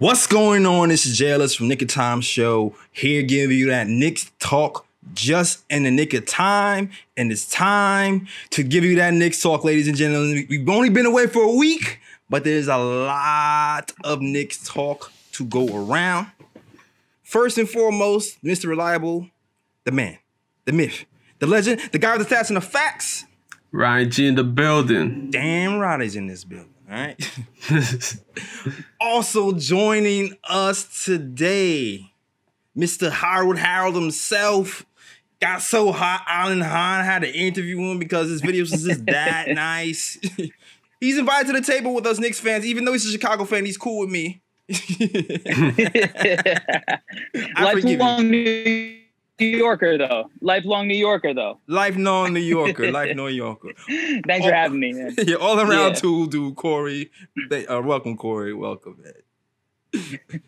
What's going on? This is J Ellis from Nick of Time Show here giving you that Knicks talk just in the nick of time. And it's time to give you that Knicks talk, ladies and gentlemen. We've only been away for a week, but there's a lot of Knicks talk to go around. First and foremost, Mr. Reliable, the man, the myth, the legend, the guy with the stats and the facts. Ryan G in the building. Damn right he's in this building. All right. also joining us today, Mr. Hardwood Herald himself. Got so hot, Alan Hahn had to interview him because his videos is just that nice. he's invited to the table with us Knicks fans, even though he's a Chicago fan. He's cool with me. Lifelong New Yorker, though. Lifelong New Yorker, though. Lifelong New Yorker. Life New Yorker. Thanks for having me. Man. Yeah, all around Yeah. tool dude, Cory. They, uh, welcome, Cory. Welcome, man.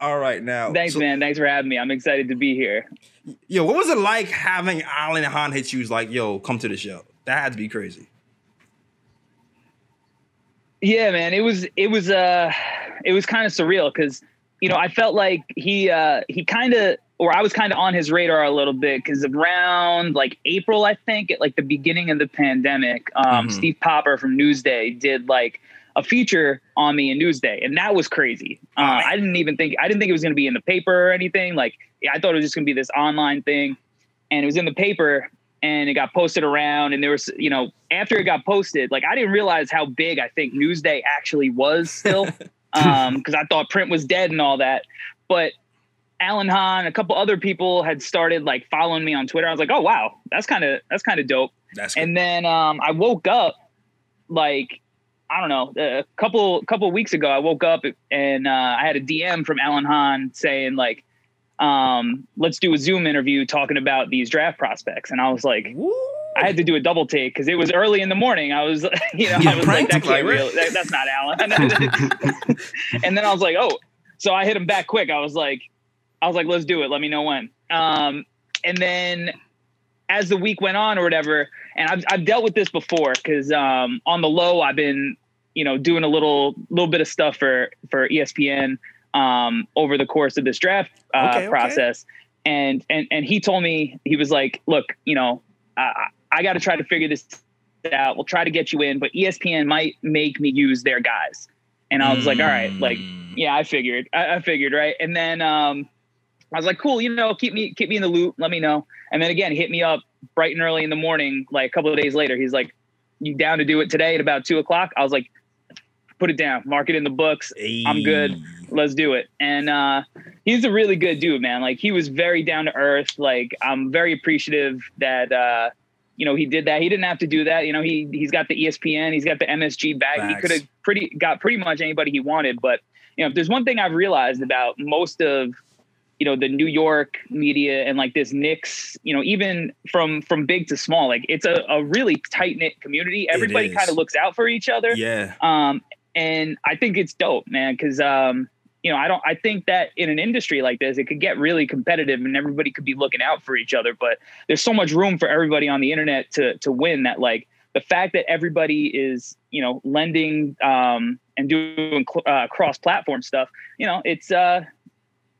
all right, now. Thanks, so- man. Thanks for having me. I'm excited to be here. Yo, what was it like having Alan Hahn hit you? Was like, yo, come to the show. That had to be crazy. Yeah, man. It was it was uh it was kind of surreal because you know I felt like he uh he kind of or I was kind of on his radar a little bit because around like April I think at like the beginning of the pandemic, um, Mhm. Steve Popper from Newsday did like a feature on me in Newsday, and that was crazy. Uh. I didn't even think I didn't think it was going to be in the paper or anything. Like I thought it was just going to be this online thing, and it was in the paper and it got posted around and there was you know after it got posted like i didn't realize how big i think newsday actually was still um because i thought print was dead and all that but alan hahn a couple other people had started like following me on twitter i was like oh wow that's kind of that's kind of dope That's and then um i woke up like i don't know a couple couple weeks ago i woke up and uh, i had a dm from alan hahn saying like um, let's do a Zoom interview talking about these draft prospects. And I was like, Woo. I had to do a double take because it was early in the morning. I was, you know, Yeah, I was like, that can't real, that, that's not Alan. and then I was like, oh, so I hit him back quick. I was like, I was like, let's do it. Let me know when. Um, and then as the week went on or whatever, and I've, I've dealt with this before because um, on the low, I've been, you know, doing a little, little bit of stuff for, for ESPN um, over the course of this draft uh, Okay, okay. process. And, and, and he told me, he was like, look, you know, I, I got to try to figure this out. We'll try to get you in, but ESPN might make me use their guys. And I was like, all right, like, Mm. yeah, I figured, I, I figured, right. And then um, I was like, cool, you know, keep me, keep me in the loop. Let me know. And then again, hit me up bright and early in the morning, like a couple of days later. He's like, you down to do it today at about two o'clock? I was like, put it down, mark it in the books. I'm good. Let's do it. And uh, he's a really good dude, man. Like he was very down to earth. Like I'm very appreciative that uh, you know he did that. He didn't have to do that. You know he he's got the ESPN, he's got the MSG bag. He could have pretty got pretty much anybody he wanted. But you know if there's one thing I've realized about most of you know the New York media and like this Knicks, you know even from from big to small, like it's a, a really tight knit community. Everybody kind of looks out for each other. Yeah. Um, and I think it's dope, man, because um, you know, I don't I think that in an industry like this, it could get really competitive and everybody could be looking out for each other. But there's so much room for everybody on the internet to to win that like the fact that everybody is, you know, lending um and doing uh, cross platform stuff, you know, it's uh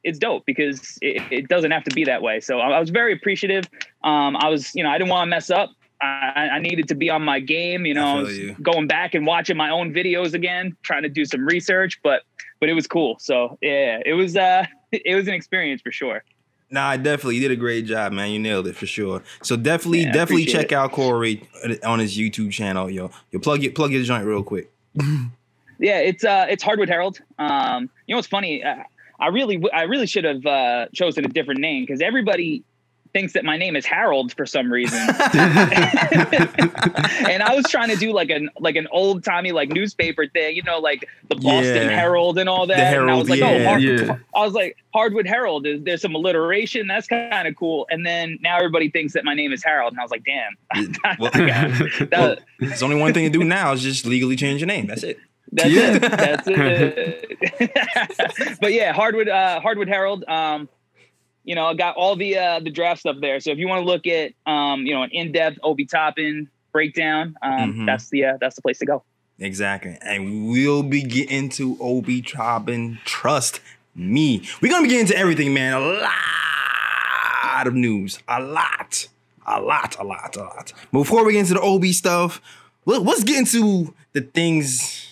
it's dope because it, it doesn't have to be that way. So I, I was very appreciative. Um, I was, you know, I didn't want to mess up. I, I needed to be on my game. You know, I I feel you. going back and watching my own videos again, trying to do some research, but but it was cool. So yeah, it was uh it was an experience for sure. Nah, I definitely. You did a great job, man. You nailed it for sure. So definitely, Yeah, definitely check it. out Cory on his YouTube channel, yo. Yo, plug it, plug your joint real quick. Yeah, it's uh it's Hardwood Herald. Um, you know what's funny? I really w- I really should have uh, chosen a different name because everybody thinks that my name is Harold for some reason. and I was trying to do like an like an old timey like newspaper thing, you know, like the Boston Yeah. Herald and all that. The and I was like, yeah. oh, Hard- Yeah. I was like, Hardwood Herald. Is there's some alliteration? That's kind of cool. And then now everybody thinks that my name is Harold, and I was like, damn. Well, That- there's only one thing to do now is just legally change your name. That's it. That's Yeah. it. That's it. but yeah, Hardwood uh, Hardwood Herald. Um, you know, I got all the uh, the draft stuff there. So if you want to look at um, you know an in depth Obi Toppin breakdown, um, Mhm. that's the uh, that's the place to go. Exactly. And we'll be getting to Obi Toppin. Trust me. We're gonna be getting to everything, man. A lot of news. A lot. A lot, a lot, a lot. Before we get into the Obi stuff, let- let's get into the things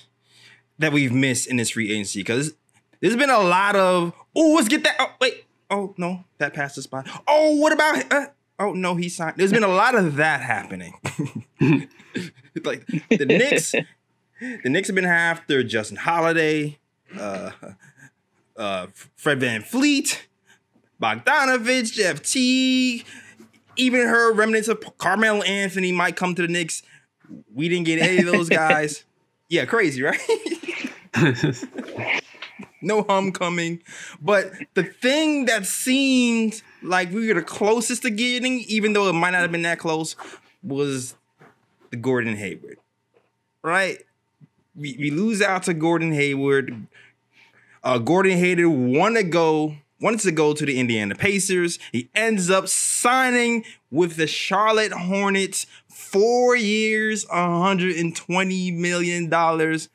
that we've missed in this free agency. Because there's been a lot of oh, let's get that. Oh, wait. Oh no, that passed the spot. Oh, what about uh, oh no, he signed. There's been a lot of that happening. like the Knicks the Knicks have been after Justin Holiday, uh, uh, Fred Van Fleet, Bogdanovic, Jeff Teague, even her remnants of Carmelo Anthony might come to the Knicks. We didn't get any of those guys. Yeah, crazy, right? no homecoming. But the thing that seemed like we were the closest to getting, even though it might not have been that close, was the Gordon Hayward. Right? we, we lose out to Gordon Hayward. Uh, Gordon Hayward wanted to go wanted to go to the Indiana Pacers. He ends up signing with the Charlotte Hornets, four years, 120 million dollars.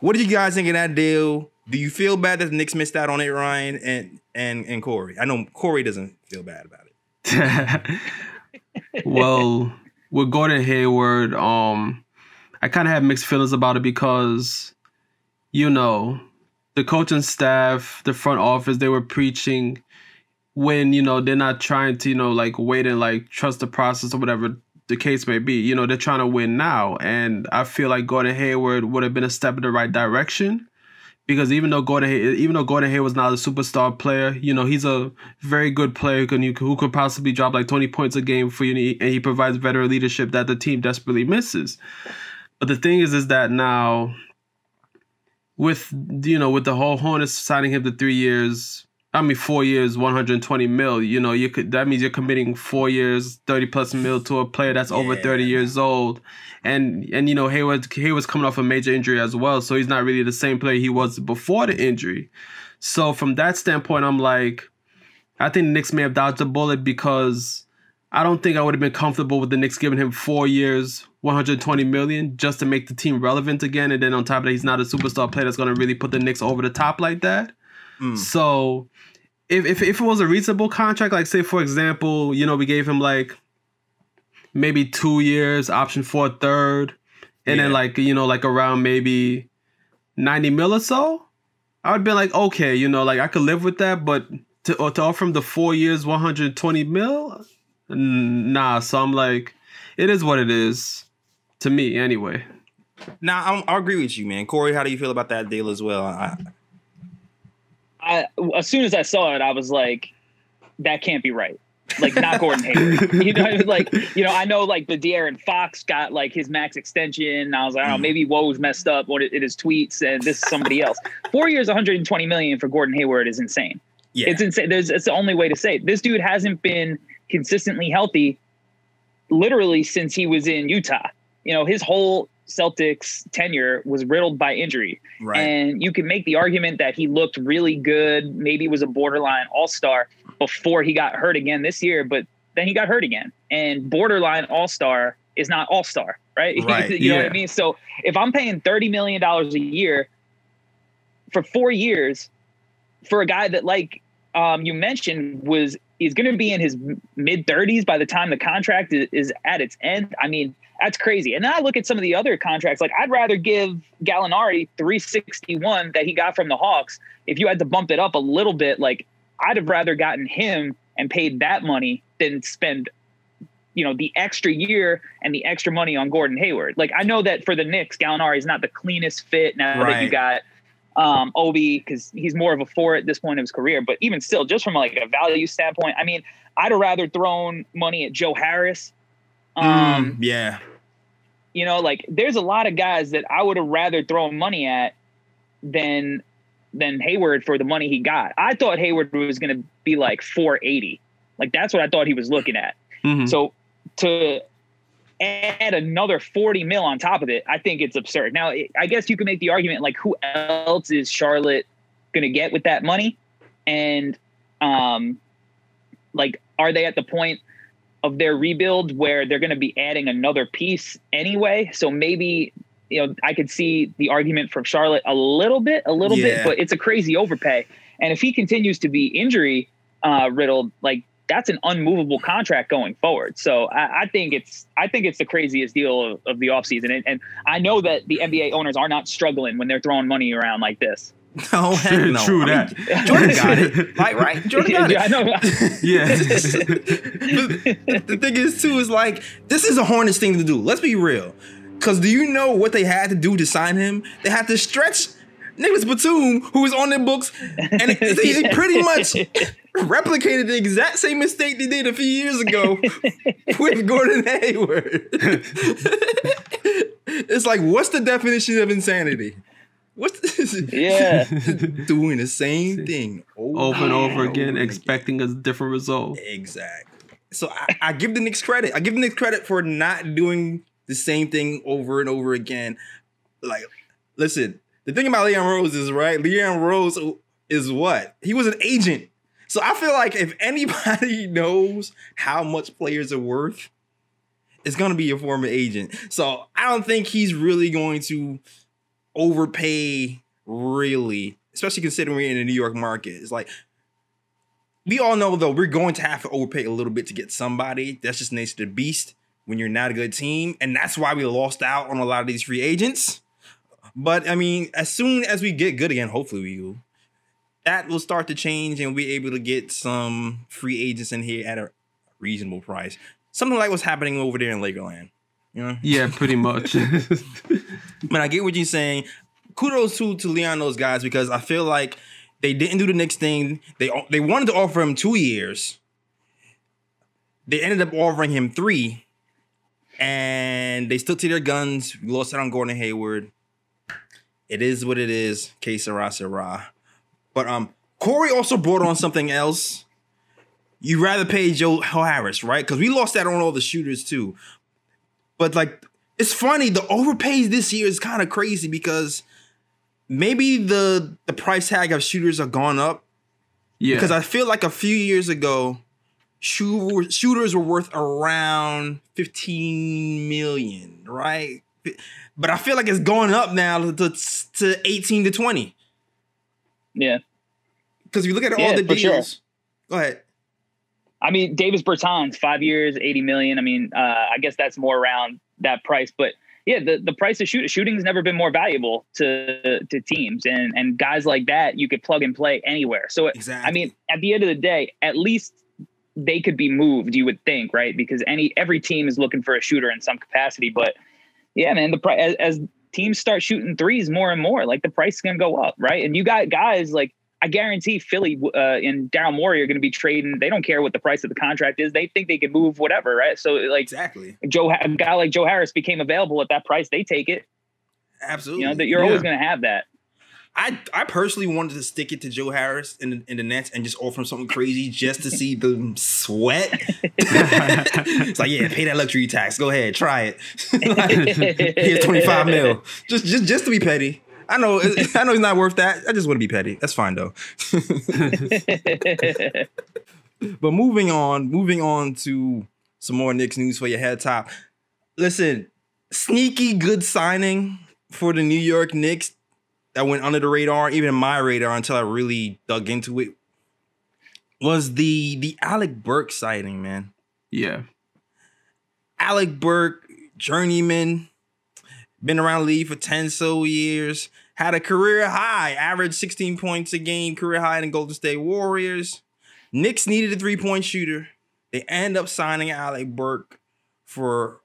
What do you guys think of that deal? Do you feel bad that the Knicks missed out on it, Ryan and and and Cory? I know Cory doesn't feel bad about it. well, with Gordon Hayward, um, I kind of have mixed feelings about it because, you know, the coaching staff, the front office, they were preaching when you know they're not trying to you know like wait and like trust the process or whatever the case may be. You know, they're trying to win now, and I feel like Gordon Hayward would have been a step in the right direction. Because even though Gordon, Hay- even though Gordon Hayward was not a superstar player, you know he's a very good player who, who could possibly drop like twenty points a game for you, and he provides veteran leadership that the team desperately misses. But the thing is, is that now, with you know, with the whole Hornets signing him to three years, I mean four years, one hundred twenty mil. You know, you could that means you're committing four years, thirty plus mil to a player that's over thirty years old, and and you know Hayward Hayward's coming off a major injury as well, so he's not really the same player he was before the injury. So from that standpoint, I'm like, I think the Knicks may have dodged a bullet because I don't think I would have been comfortable with the Knicks giving him four years, 120 million, just to make the team relevant again. And then on top of that, he's not a superstar player that's going to really put the Knicks over the top like that. Mm. So if, if if it was a reasonable contract, like say for example, you know, we gave him like maybe two years, option for a third, and then like you know, like around maybe 90 mil or so, I would be like, okay, you know, like I could live with that, but to or to offer him the four years, 120 mil, nah. So I'm like, it is what it is, to me anyway. Now I'm, I agree with you, man. Cory, how do you feel about that deal as well? I, I as soon as I saw it, I was like, that can't be right. Like not Gordon Hayward. you know, like you know, I know like the De'Aaron Fox got like his max extension. And I was like, oh, Mhm. maybe Woj's messed up what it, it is tweets, and this is somebody else. Four years, 120 million for Gordon Hayward is insane. yeah, It's insane. There's it's the only way to say it. This dude hasn't been consistently healthy literally since he was in Utah. You know, his whole Celtics tenure was riddled by injury. right. And you can make the argument that he looked really good, maybe was a borderline all star before he got hurt again this year, but then he got hurt again. And borderline all star is not all star, right? Right, you know what I mean? So if I'm paying $30 million a year for four years for a guy that, like um, you mentioned, was is going to be in his mid 30s by the time the contract is, is at its end. I mean, that's crazy. And then I look at some of the other contracts. Like I'd rather give Gallinari 361 that he got from the Hawks. If you had to bump it up a little bit, like I'd have rather gotten him and paid that money than spend, you know, the extra year and the extra money on Gordon Hayward. Like I know that for the Knicks, Gallinari is not the cleanest fit now that you got um, Obi because he's more of a four at this point of his career. But even still, just from like a value standpoint, I mean, I'd have rather thrown money at Joe Harris. Um, Mm, yeah, you know, like there's a lot of guys that I would have rather thrown money at than than Hayward for the money he got. I thought Hayward was going to be like 480. Like that's what I thought he was looking at. Mhm. So to add another 40 mil on top of it, I think it's absurd. Now, I guess you can make the argument like who else is Charlotte going to get with that money? And Um, like, are they at the point of their rebuild where they're going to be adding another piece anyway? So maybe you know I could see the argument from Charlotte a little bit, a little Yeah. bit, but it's a crazy overpay. And if he continues to be injury uh, riddled, like that's an unmovable contract going forward. So I, I think it's I think it's the craziest deal of, of the offseason. And, and I know that the NBA owners are not struggling when they're throwing money around like this. No, heck no. True I mean, that. Jordan got it. Like, right? Jordan got it. I know. Yeah. But the thing is too is like this is a Hornets thing to do. Let's be real. Cause do you know what they had to do to sign him? They had to stretch Nicholas Batum, who was on their books, and they, they pretty much replicated the exact same mistake they did a few years ago with Gordon Hayward. it's like, what's the definition of insanity? What's yeah. doing the same thing over and over again, and expecting a different result. Exactly. So I, I give the Knicks credit. I give the Knicks credit for not doing the same thing over and over again. Like, listen, the thing about Leon Rose is right. Leon Rose is what he was an agent. So I feel like if anybody knows how much players are worth, it's gonna be a former agent. So I don't think he's really going to overpay. Really, especially considering we're in the New York market. It's like we all know though we're going to have to overpay a little bit to get somebody. That's just nature of the beast when you're not a good team, and that's why we lost out on a lot of these free agents. But I mean, as soon as we get good again, hopefully we will. That will start to change, and we'll be able to get some free agents in here at a reasonable price. Something like what's happening over there in Lakerland. You know, Yeah, pretty much. but I get what you're saying. Kudos to to Leon those guys because I feel like they didn't do the next thing. They they wanted to offer him two years. They ended up offering him three, and they stuck to their guns. We lost out on Gordon Hayward. It is what it is. Que sera, sera. But um, Corey also brought on something else. You rather pay Joe Harris, right? Because we lost that on all the shooters too. But like, it's funny. The overpays this year is kind of crazy because maybe the the price tag of shooters have gone up. yeah. Because I feel like a few years ago, shoo- shooters were worth around 15 million, right? But I feel like it's going up now to, to 18 to 20. Yeah. Because if you look at all the for sure. deals, go ahead. I mean, Davis Bertans, five years, 80 million. I mean, uh, I guess that's more around that price. But yeah, the, the price of shoot, shooting's never been more valuable to to teams. And and guys like that, you could plug and play anywhere. So, Exactly. I mean, at the end of the day, at least they could be moved, you would think, right? Because any every team is looking for a shooter in some capacity. But yeah, man, the price as, as teams start shooting threes more and more, like the price is gonna go up, right? And you got guys like I guarantee Philly uh, and Daryl Morey are going to be trading. They don't care what the price of the contract is. They think they can move whatever, right? So like exactly. Joe, a guy like Joe Harris became available at that price. They take it. Absolutely. You know that you're always going to have that. I I personally wanted to stick it to Joe Harris in the, in the Nets and just offer him something crazy just to see them sweat. it's like, yeah, pay that luxury tax. Go ahead, try it. like, here's twenty five mil, just just just to be petty. I know I know it's not worth that. I just want to be petty. That's fine though. but moving on, moving on to some more Knicks news for your head top. Listen, sneaky good signing for the New York Knicks that went under the radar, even my radar until I really dug into it, was the the Alec Burks sighting, man. yeah. Alec Burks, journeyman, been around the league for 10 so years, had a career high, averaged 16 points a game, career high in the Golden State Warriors. Knicks needed a three-point shooter. They end up signing Alec Burks for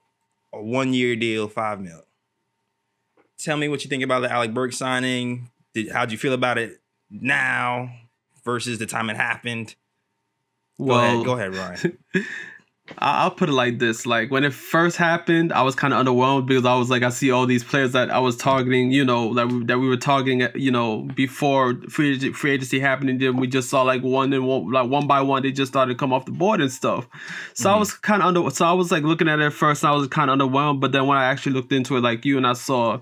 a one-year deal, five mil. Tell me what you think about the Alec Burks signing. Did, how'd you feel about it now versus the time it happened? Go Well, ahead, go ahead, Ryan. I- I'll put it like this: like when it first happened, I was kind of underwhelmed because I was like, I see all these players that I was targeting, you know, that we, that we were targeting, you know, before free agency, free agency happened, then we just saw like one and one, like one by one, they just started to come off the board and stuff. So I Mhm. was kind of under, so I was like looking at it at first, and I was kind of underwhelmed, but then when I actually looked into it, like you and I saw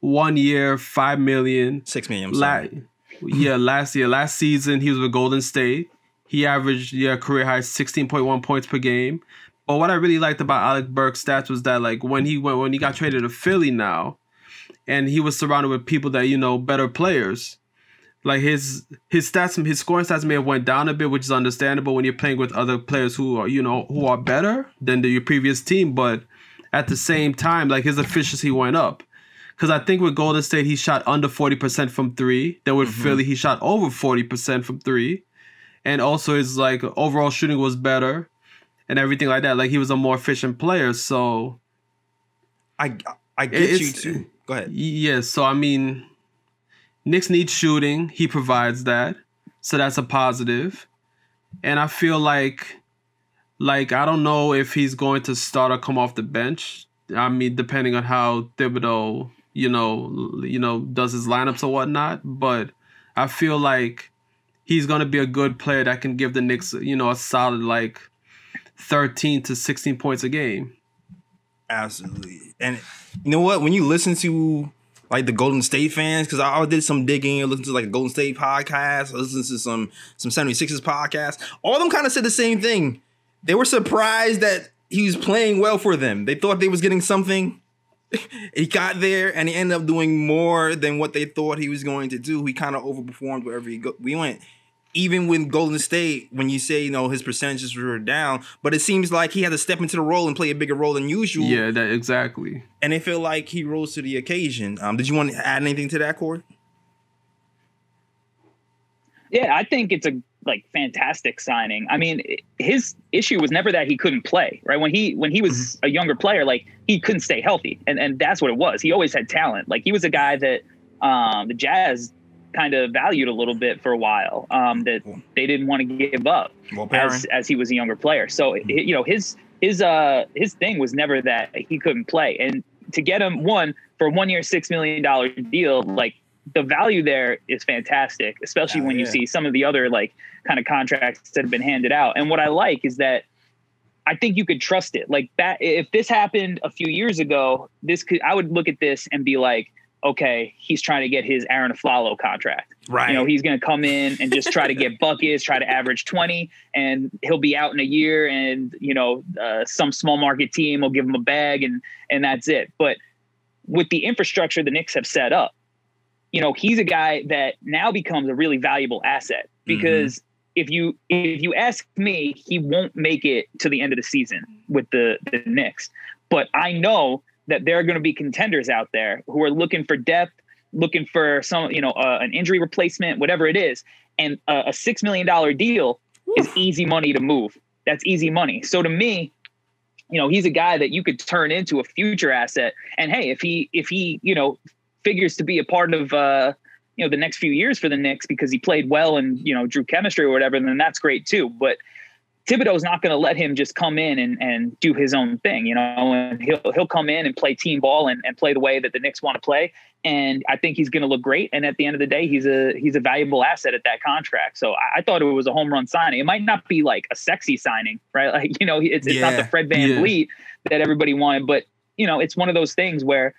one year, five million, Six million. La- yeah, last year, last season, he was with Golden State. He averaged yeah career high 16.1 points per game. But what I really liked about Alec Burks' stats was that like when he went when he got traded to Philly now, and he was surrounded with people that you know better players. Like his his stats, his scoring stats may have went down a bit, which is understandable when you're playing with other players who are you know who are better than the, your previous team. But at the same time, like his efficiency went up. Because I think with Golden State, he shot under 40% from three. Then with mm-hmm. Philly, he shot over 40% from three. And also his like overall shooting was better and everything like that. Like he was a more efficient player. So I I get you too. Go ahead. Yeah, so I mean Knicks need shooting. He provides that. So that's a positive. And I feel like like I don't know if he's going to start or come off the bench. I mean, depending on how Thibodeau, you know, you know, does his lineups or whatnot. But I feel like he's gonna be a good player that can give the Knicks, you know, a solid like thirteen to sixteen points a game. Absolutely. And you know what? When you listen to like the Golden State fans, because I, did some digging, listened to like a Golden State podcast, I listened to some some 76ers podcast. All of them kind of said the same thing. They were surprised that he was playing well for them. They thought they was getting something. he got there and he ended up doing more than what they thought he was going to do. He kind of overperformed wherever he go- we went. Even with Golden State, when you say you know his percentages were down, but it seems like he had to step into the role and play a bigger role than usual. Yeah, that exactly. And it felt like he rose to the occasion. Um, did you want to add anything to that, Cory? Yeah, I think it's a like fantastic signing. I mean, his issue was never that he couldn't play, right? When he when he was mm-hmm. a younger player, like he couldn't stay healthy, and and that's what it was. He always had talent. Like he was a guy that um, the Jazz kind of valued a little bit for a while. Um, that they didn't want to give up well, as as he was a younger player. So mm-hmm. you know his his uh his thing was never that he couldn't play, and to get him one for one year six million dollar deal, like the value there is fantastic, especially when yeah. you see some of the other like kind of contracts that have been handed out. And what I like is that I think you could trust it. Like that, if this happened a few years ago, this could I would look at this and be like, okay, he's trying to get his Arron Afflalo contract. Right. You know, he's going to come in and just try to get buckets, try to average 20, and he'll be out in a year and, you know, uh, some small market team will give him a bag and, and that's it. But with the infrastructure the Knicks have set up, you know, he's a guy that now becomes a really valuable asset because mm-hmm. If you if you ask me, he won't make it to the end of the season with the the Knicks. But I know that there are going to be contenders out there who are looking for depth, looking for some, you know, uh, an injury replacement, whatever it is, and uh, a six million dollar deal Oof. is easy money to move. That's easy money. So to me, you know, he's a guy that you could turn into a future asset. And hey, if he if he you know figures to be a part of uh, you know the next few years for the Knicks because he played well and you know drew chemistry or whatever, then that's great too. But Thibodeau's not going to let him just come in and, and do his own thing, you know, and he'll he'll come in and play team ball and, and play the way that the Knicks want to play. And I think he's going to look great. And at the end of the day, he's a he's a valuable asset at that contract. So I, I thought it was a home run signing. It might not be like a sexy signing, right? Like you know, it's, it's yeah. not the Fred Van yeah. Vliet that everybody wanted, but you know, it's one of those things where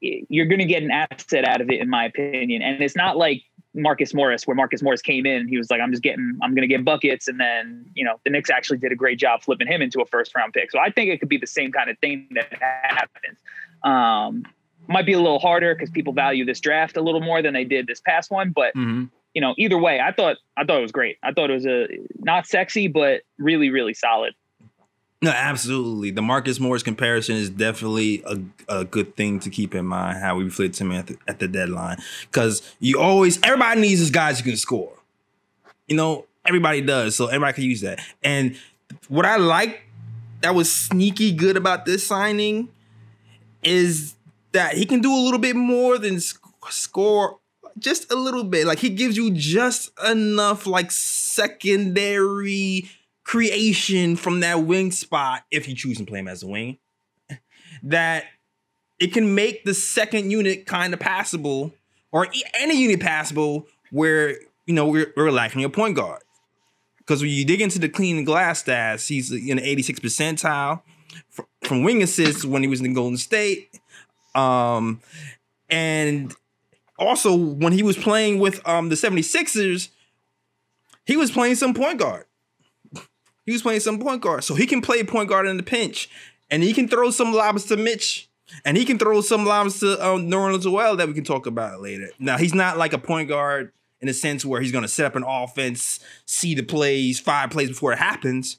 you're going to get an asset out of it, in my opinion. And it's not like Marcus Morris, where Marcus Morris came in, he was like, I'm just getting, I'm going to get buckets. And then, you know, the Knicks actually did a great job flipping him into a first round pick. So I think it could be the same kind of thing that happens. Um, might be a little harder because people value this draft a little more than they did this past one. But, mm-hmm. you know, either way, I thought, I thought it was great. I thought it was a not sexy, but really, really solid. No, absolutely. The Marcus Morris comparison is definitely a, a good thing to keep in mind how we reflect him at the, at the deadline. Because you always, everybody needs these guys who can score. You know, everybody does. So everybody can use that. And what I like that was sneaky good about this signing is that he can do a little bit more than score just a little bit. Like he gives you just enough like secondary creation from that wing spot, if you choose to play him as a wing, that it can make the second unit kind of passable or any unit passable where, you know, we're, we're lacking a point guard. Because when you dig into the clean glass stats, he's in the 86 percentile from wing assists when he was in Golden State. Um, and also when he was playing with um, the 76ers, he was playing some point guard. He was playing some point guard, so he can play point guard in the pinch, and he can throw some lobs to Mitch, and he can throw some lobs to um, Nerlens as well that we can talk about later. Now he's not like a point guard in a sense where he's going to set up an offense, see the plays, five plays before it happens,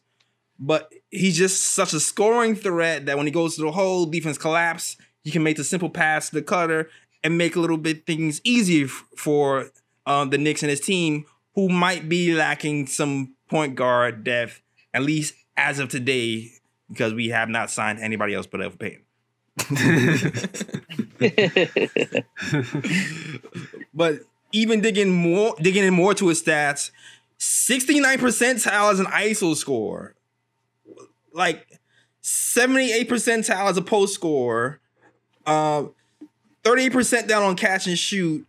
but he's just such a scoring threat that when he goes to the hole, defense collapse, he can make the simple pass to the cutter and make a little bit things easier for um, the Knicks and his team, who might be lacking some point guard depth, at least as of today, because we have not signed anybody else but Elf Payton. but even digging more, digging in more to his stats, 69 percentile as an ISO score, like 78 percentile as a post score, uh, 38% down on catch and shoot.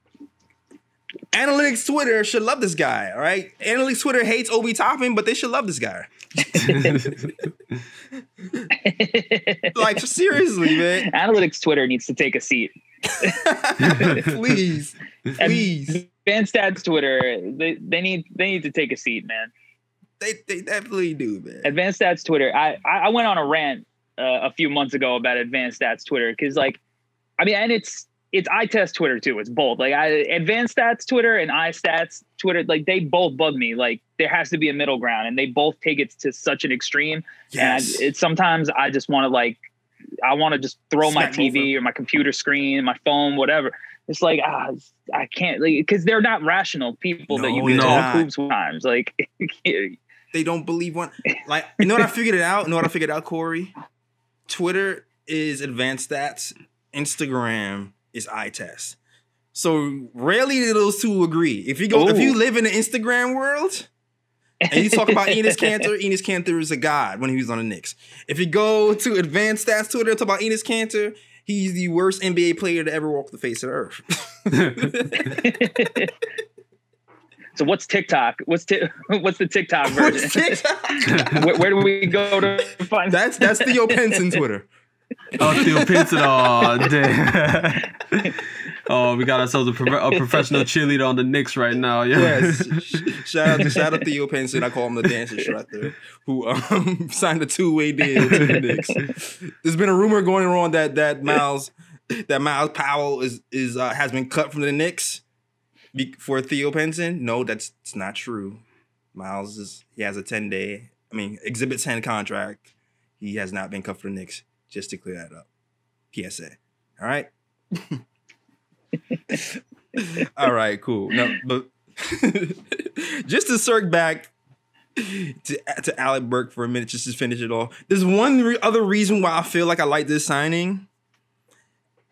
Analytics Twitter should love this guy, all right? Analytics Twitter hates Obi Toppin, but they should love this guy. like seriously, man. Analytics Twitter needs to take a seat. please, please. Advanced Stats Twitter, they, they need they need to take a seat, man. They they definitely do, man. Advanced Stats Twitter. I I went on a rant uh, a few months ago about Advanced Stats Twitter because like, I mean, and it's it's eye test Twitter too. It's both like I advanced stats Twitter and I stats Twitter. Like they both bug me. Like there has to be a middle ground, and they both take it to such an extreme. Yes. And it's sometimes I just want to like I want to just throw my TV or my computer screen, my phone, whatever. It's like ah, I can't like because they're not rational people that you No, can they're talk not. hoops times. Like they don't believe one. Like, you know what I figured it out? You know what I figured out, Cory? Twitter is advanced stats. Instagram is eye test. So rarely do those two agree. If you go, if you live in the Instagram world and you talk about Enes Kanter, Enes Kanter is a god when he was on the Knicks. If you go to advanced stats Twitter and talk about Enes Kanter, he's the worst NBA player to ever walk the face of the earth. so what's TikTok? What's ti- what's the TikTok version? TikTok? where, where do we go to find that's that's Theo Pinson Twitter. Oh, Theo Pinson. Oh, damn. oh, we got ourselves a, pro- a professional cheerleader on the Knicks right now. Yeah. Yes. Shout out to shout out Theo Pinson. I call him the dancer instructor who um, signed a two way deal to the Knicks. There's been a rumor going around that that Myles that Myles Powell is is uh, has been cut from the Knicks for Theo Pinson. No, that's it's not true. Myles is he has a ten day. I mean, Exhibit ten contract. He has not been cut for the Knicks. Just to clear that up. PSA. All right. All right, cool. No, but just to circle back to to Alec Burks for a minute, just to finish it off. There's one re- other reason why I feel like I like this signing,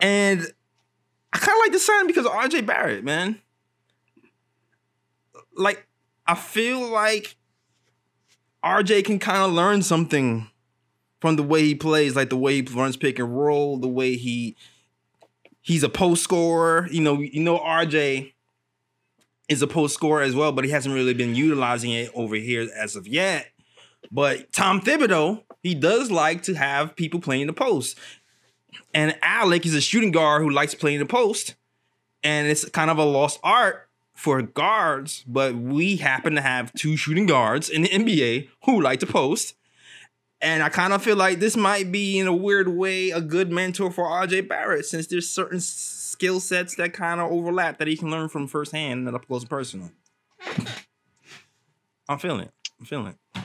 and I kind of like this signing because of RJ Barrett, man. Like, I feel like RJ can kind of learn something from the way he plays, like the way he runs pick and roll, the way he he's a post scorer. You know, you know RJ is a post scorer as well, but he hasn't really been utilizing it over here as of yet. But Tom Thibodeau, he does like to have people playing the post. And Alec is a shooting guard who likes playing the post. And it's kind of a lost art for guards, but we happen to have two shooting guards in the NBA who like to post. And I kind of feel like this might be, in a weird way, a good mentor for RJ Barrett, since there's certain skill sets that kind of overlap that he can learn from firsthand and up close and personal. I'm feeling it. I'm feeling it.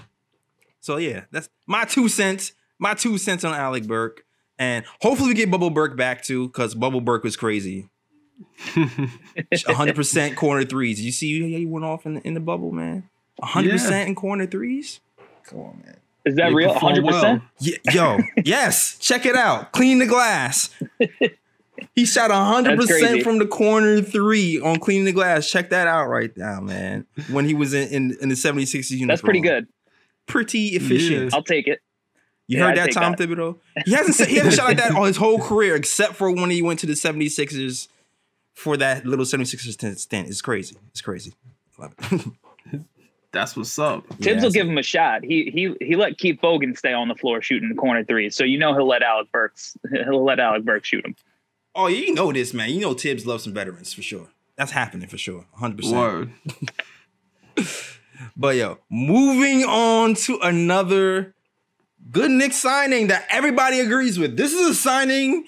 So yeah, that's my two cents. My two cents on Alec Burks, and hopefully we get Bubble Burks back too, because Bubble Burks was crazy. 100 percent corner threes. You see how he went off in the, in the bubble, man. 100 percent in corner threes. Come on, man. Is that They real? perform 100%? well. Yeah, yo, yes, check it out. Clean the glass. He shot 100% from the corner three on cleaning the glass. Check that out right now, man. When he was in, in, in the 76ers uniform. That's pretty good. Pretty efficient. Yeah. I'll take it. You Yeah, heard I'd that, Tom that. Thibodeau? He hasn't he hasn't shot like that all his whole career, except for when he went to the 76ers for that little 76ers stint. It's crazy. It's crazy. Love it. That's what's up. Thibs Yeah, will give him a shot. He he he let Keith Bogans stay on the floor shooting the corner three, so you know he'll let Alec Burks he'll let Alec Burks shoot him. Oh, you know this, man. You know Thibs loves some veterans for sure. That's happening for sure. 100%. Word. But yo, moving on to another good Knicks signing that everybody agrees with. This is a signing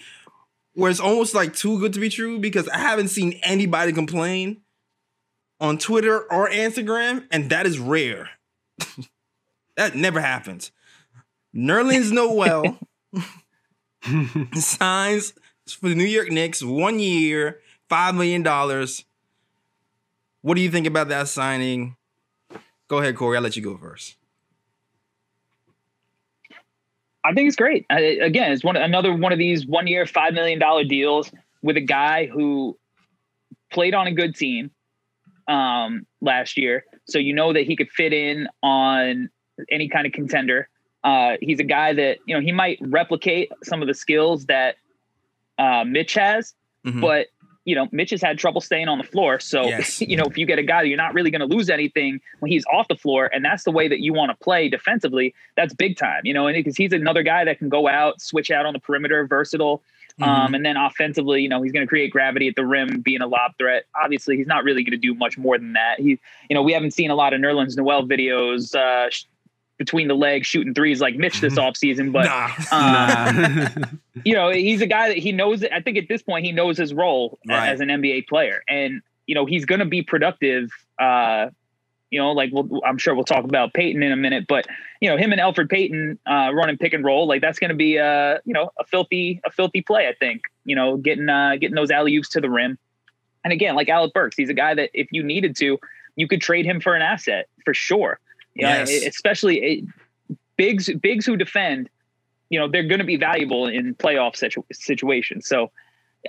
where it's almost like too good to be true because I haven't seen anybody complain on Twitter or Instagram, and that is rare. that never happens. Nerlens Noel signs for the New York Knicks one year, $5 million. What do you think about that signing? Go ahead, Cory. I'll let you go first. I think it's great. I, again, it's one another one of these one year, five million dollar deals with a guy who played on a good team um, last year, so you know that he could fit in on any kind of contender. Uh, he's a guy that you know he might replicate some of the skills that uh, Mitch has, mm-hmm. but you know, Mitch has had trouble staying on the floor. So, yes. you know, if you get a guy you're not really going to lose anything when he's off the floor, and that's the way that you want to play defensively, that's big time, you know, and because he's another guy that can go out, switch out on the perimeter, versatile. Mm-hmm. Um, and then offensively, you know, he's going to create gravity at the rim, being a lob threat. Obviously, he's not really going to do much more than that. He, you know, we haven't seen a lot of Nerlens Noel videos, uh, between the legs shooting threes like Mitch this offseason. But nah. Uh, you know, he's a guy that he knows I think at this point he knows his role right. as an NBA player. And, you know, he's gonna be productive. Uh, you know, like we'll, I'm sure we'll talk about Payton in a minute, but you know, him and Alfred Payton uh, running pick and roll, like that's going to be a you know a filthy a filthy play. I think you know getting uh, getting those alley oops to the rim, and again, like Alec Burks, he's a guy that if you needed to, you could trade him for an asset for sure. You yes. know, especially it, bigs bigs who defend, you know, they're going to be valuable in playoff situ- situations. So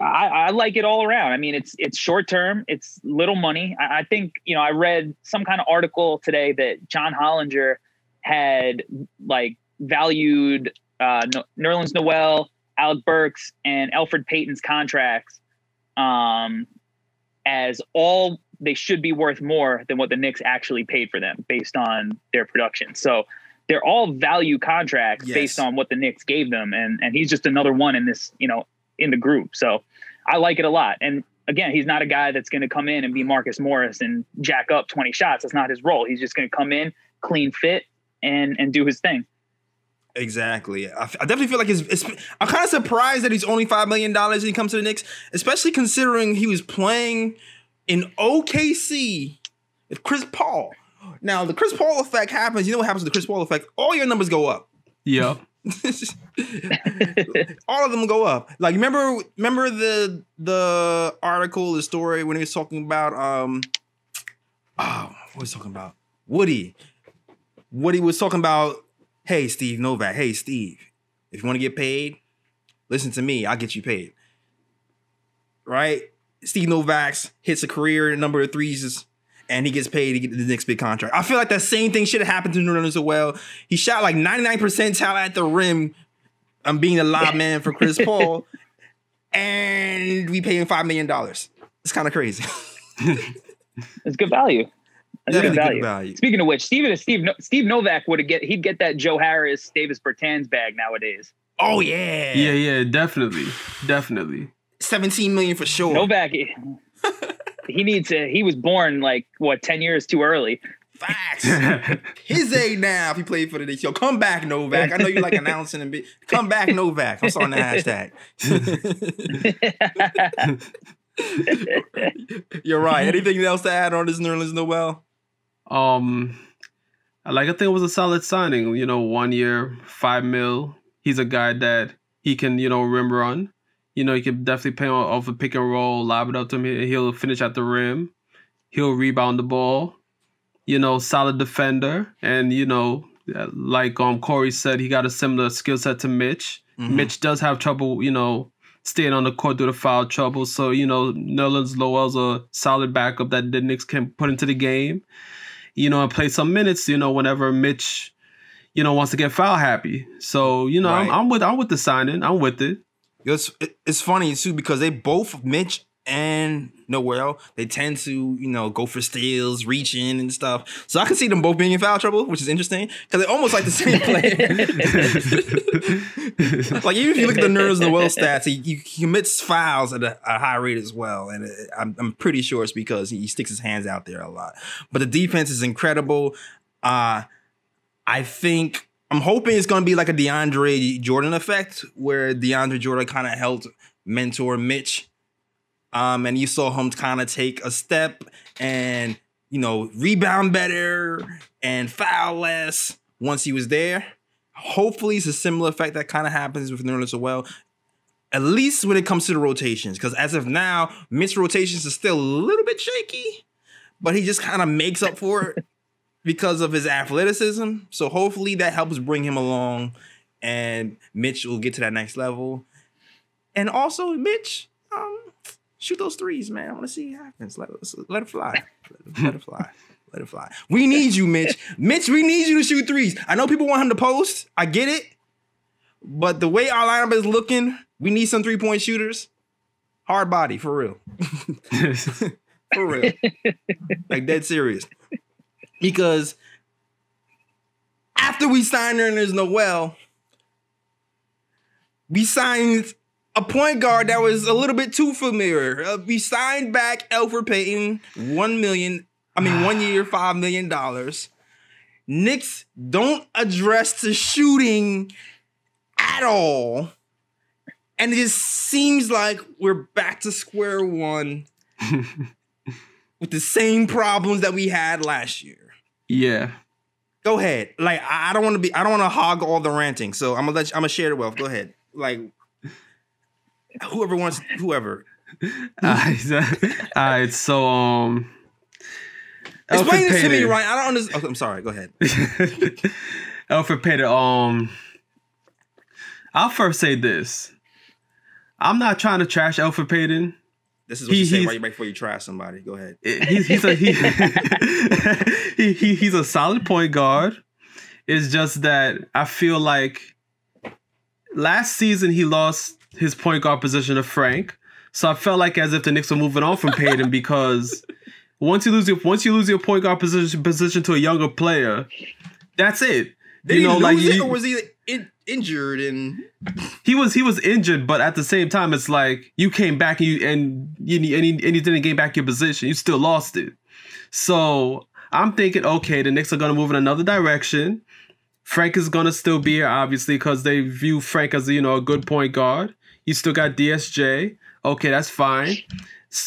I, I, like it all around. I mean, it's it's short term, it's little money. I, I, think you know I read some kind of article today that John Hollinger had like valued uh, Nerlens Noel, Alec Burks, and Alfred Payton's contracts um, as all they should be worth more than what the Knicks actually paid for them based on their production. So they're all value contracts yes. based on what the Knicks gave them, and and he's just another one in this, you know, in the group. So I like it a lot. And again, he's not a guy that's going to come in and be Marcus Morris and jack up 20 shots. That's not his role. He's just going to come in, clean fit, and and do his thing. Exactly. I, I definitely feel like it's, it's I'm kind of surprised that he's only five million dollars when he comes to the Knicks, especially considering he was playing in OKC if Chris Paul. Now the Chris Paul effect happens. You know what happens with the Chris Paul effect? All your numbers go up. Yeah. all of them go up. Like remember remember the the article, the story when he was talking about um oh, what was he talking about? Woody. Woody was talking about, hey Steve Novak, hey Steve, if you want to get paid, listen to me, I'll get you paid. Right? Steve Novak's hits a career number of threes and he gets paid to get the next big contract. I feel like that same thing should have happened to Nerlens as well. He shot like 99 percentile at the rim. I'm being a lob man for Chris Paul, and we pay him five million dollars. It's kind of crazy. it's good value. That's good value. good value. Speaking of which, Steven Steve Steve Novak would get he'd get that Joe Harris Davis Bertans bag nowadays. Oh yeah. Yeah, yeah, definitely. Definitely. 17 million for sure. Novak, he needs to. He was born like what 10 years too early. Facts. His age now. If he played for the Knicks, yo, come back, Novak. I know you like announcing and be come back, Novak. I'm starting the hashtag. You're right. Anything else to add on this Nerlens Noel? Um, I like I think it was a solid signing. You know, one year, five mil. He's a guy that he can, you know, rim run. You know, he can definitely play off a pick and roll, lob it up to him. He'll finish at the rim. He'll rebound the ball. You know, solid defender. And, you know, like um Cory said, he got a similar skill set to Mitch. Mm-hmm. Mitch does have trouble, you know, staying on the court due to foul trouble. So, you know, Nerlens Noel's a solid backup that the Knicks can put into the game. You know, and play some minutes, you know, whenever Mitch, you know, wants to get foul happy. So, you know, right. I'm, I'm with I'm with the signing. I'm with it it's it's funny too because they both Mitch and Noel, they tend to, you know, go for steals, reach in and stuff. So I can see them both being in foul trouble, which is interesting because they're almost like the same player. like even if you look at the Nerlens Noel stats, he, he commits fouls at a, a, high rate as well, and it, I'm, I'm pretty sure it's because he sticks his hands out there a lot. But the defense is incredible. Uh, I think I'm hoping it's going to be like a DeAndre Jordan effect, where DeAndre Jordan kind of helped mentor Mitch um, and you saw him kind of take a step and you know rebound better and foul less once he was there. Hopefully, it's a similar effect that kind of happens with Nerlens as well. At least when it comes to the rotations, because as of now, Mitch's rotations are still a little bit shaky, but he just kind of makes up for it because of his athleticism. So hopefully that helps bring him along, and Mitch will get to that next level. And also, Mitch, um, shoot those threes, man. I want to see what happens. Let, let it fly. Let let it fly. Let it fly. We need you, Mitch. Mitch, we need you to shoot threes. I know people want him to post. I get it. But the way our lineup is looking, we need some three point shooters. Hard body, for real. for real. like, dead serious. Because after we signed Nerlens Noel, we signed a point guard that was a little bit too familiar. Uh, we signed back Elfrid Payton, one million. I mean, one year, five million dollars. Knicks don't address the shooting at all, and it just seems like we're back to square one with the same problems that we had last year. Yeah. Go ahead. Like I don't want to be. I don't want to hog all the ranting. So I'm gonna let. You, I'm gonna share the wealth. Go ahead. Like whoever wants whoever. All right, so, um Explain this to me, right? I don't understand. Oh, I'm sorry, go ahead. Elfrid Payton, um I'll first say this. I'm not trying to trash Elfrid Payton. This is what he, you say right before you try somebody. Go ahead. He's, he's a he, he, he, he's a solid point guard. It's just that I feel like last season he lost his point guard position to Frank. So I felt like as if the Knicks were moving on from Payton because once you lose your once you lose your point guard position position to a younger player, that's it. Did you know, like it, or was he in, injured and he was he was injured, but at the same time, it's like you came back and you and you and you, and you didn't gain back your position. You still lost it. So I'm thinking, okay, the Knicks are gonna move in another direction. Frank is gonna still be here, obviously, because they view Frank as you know a good point guard. You still got DSJ. Okay, that's fine.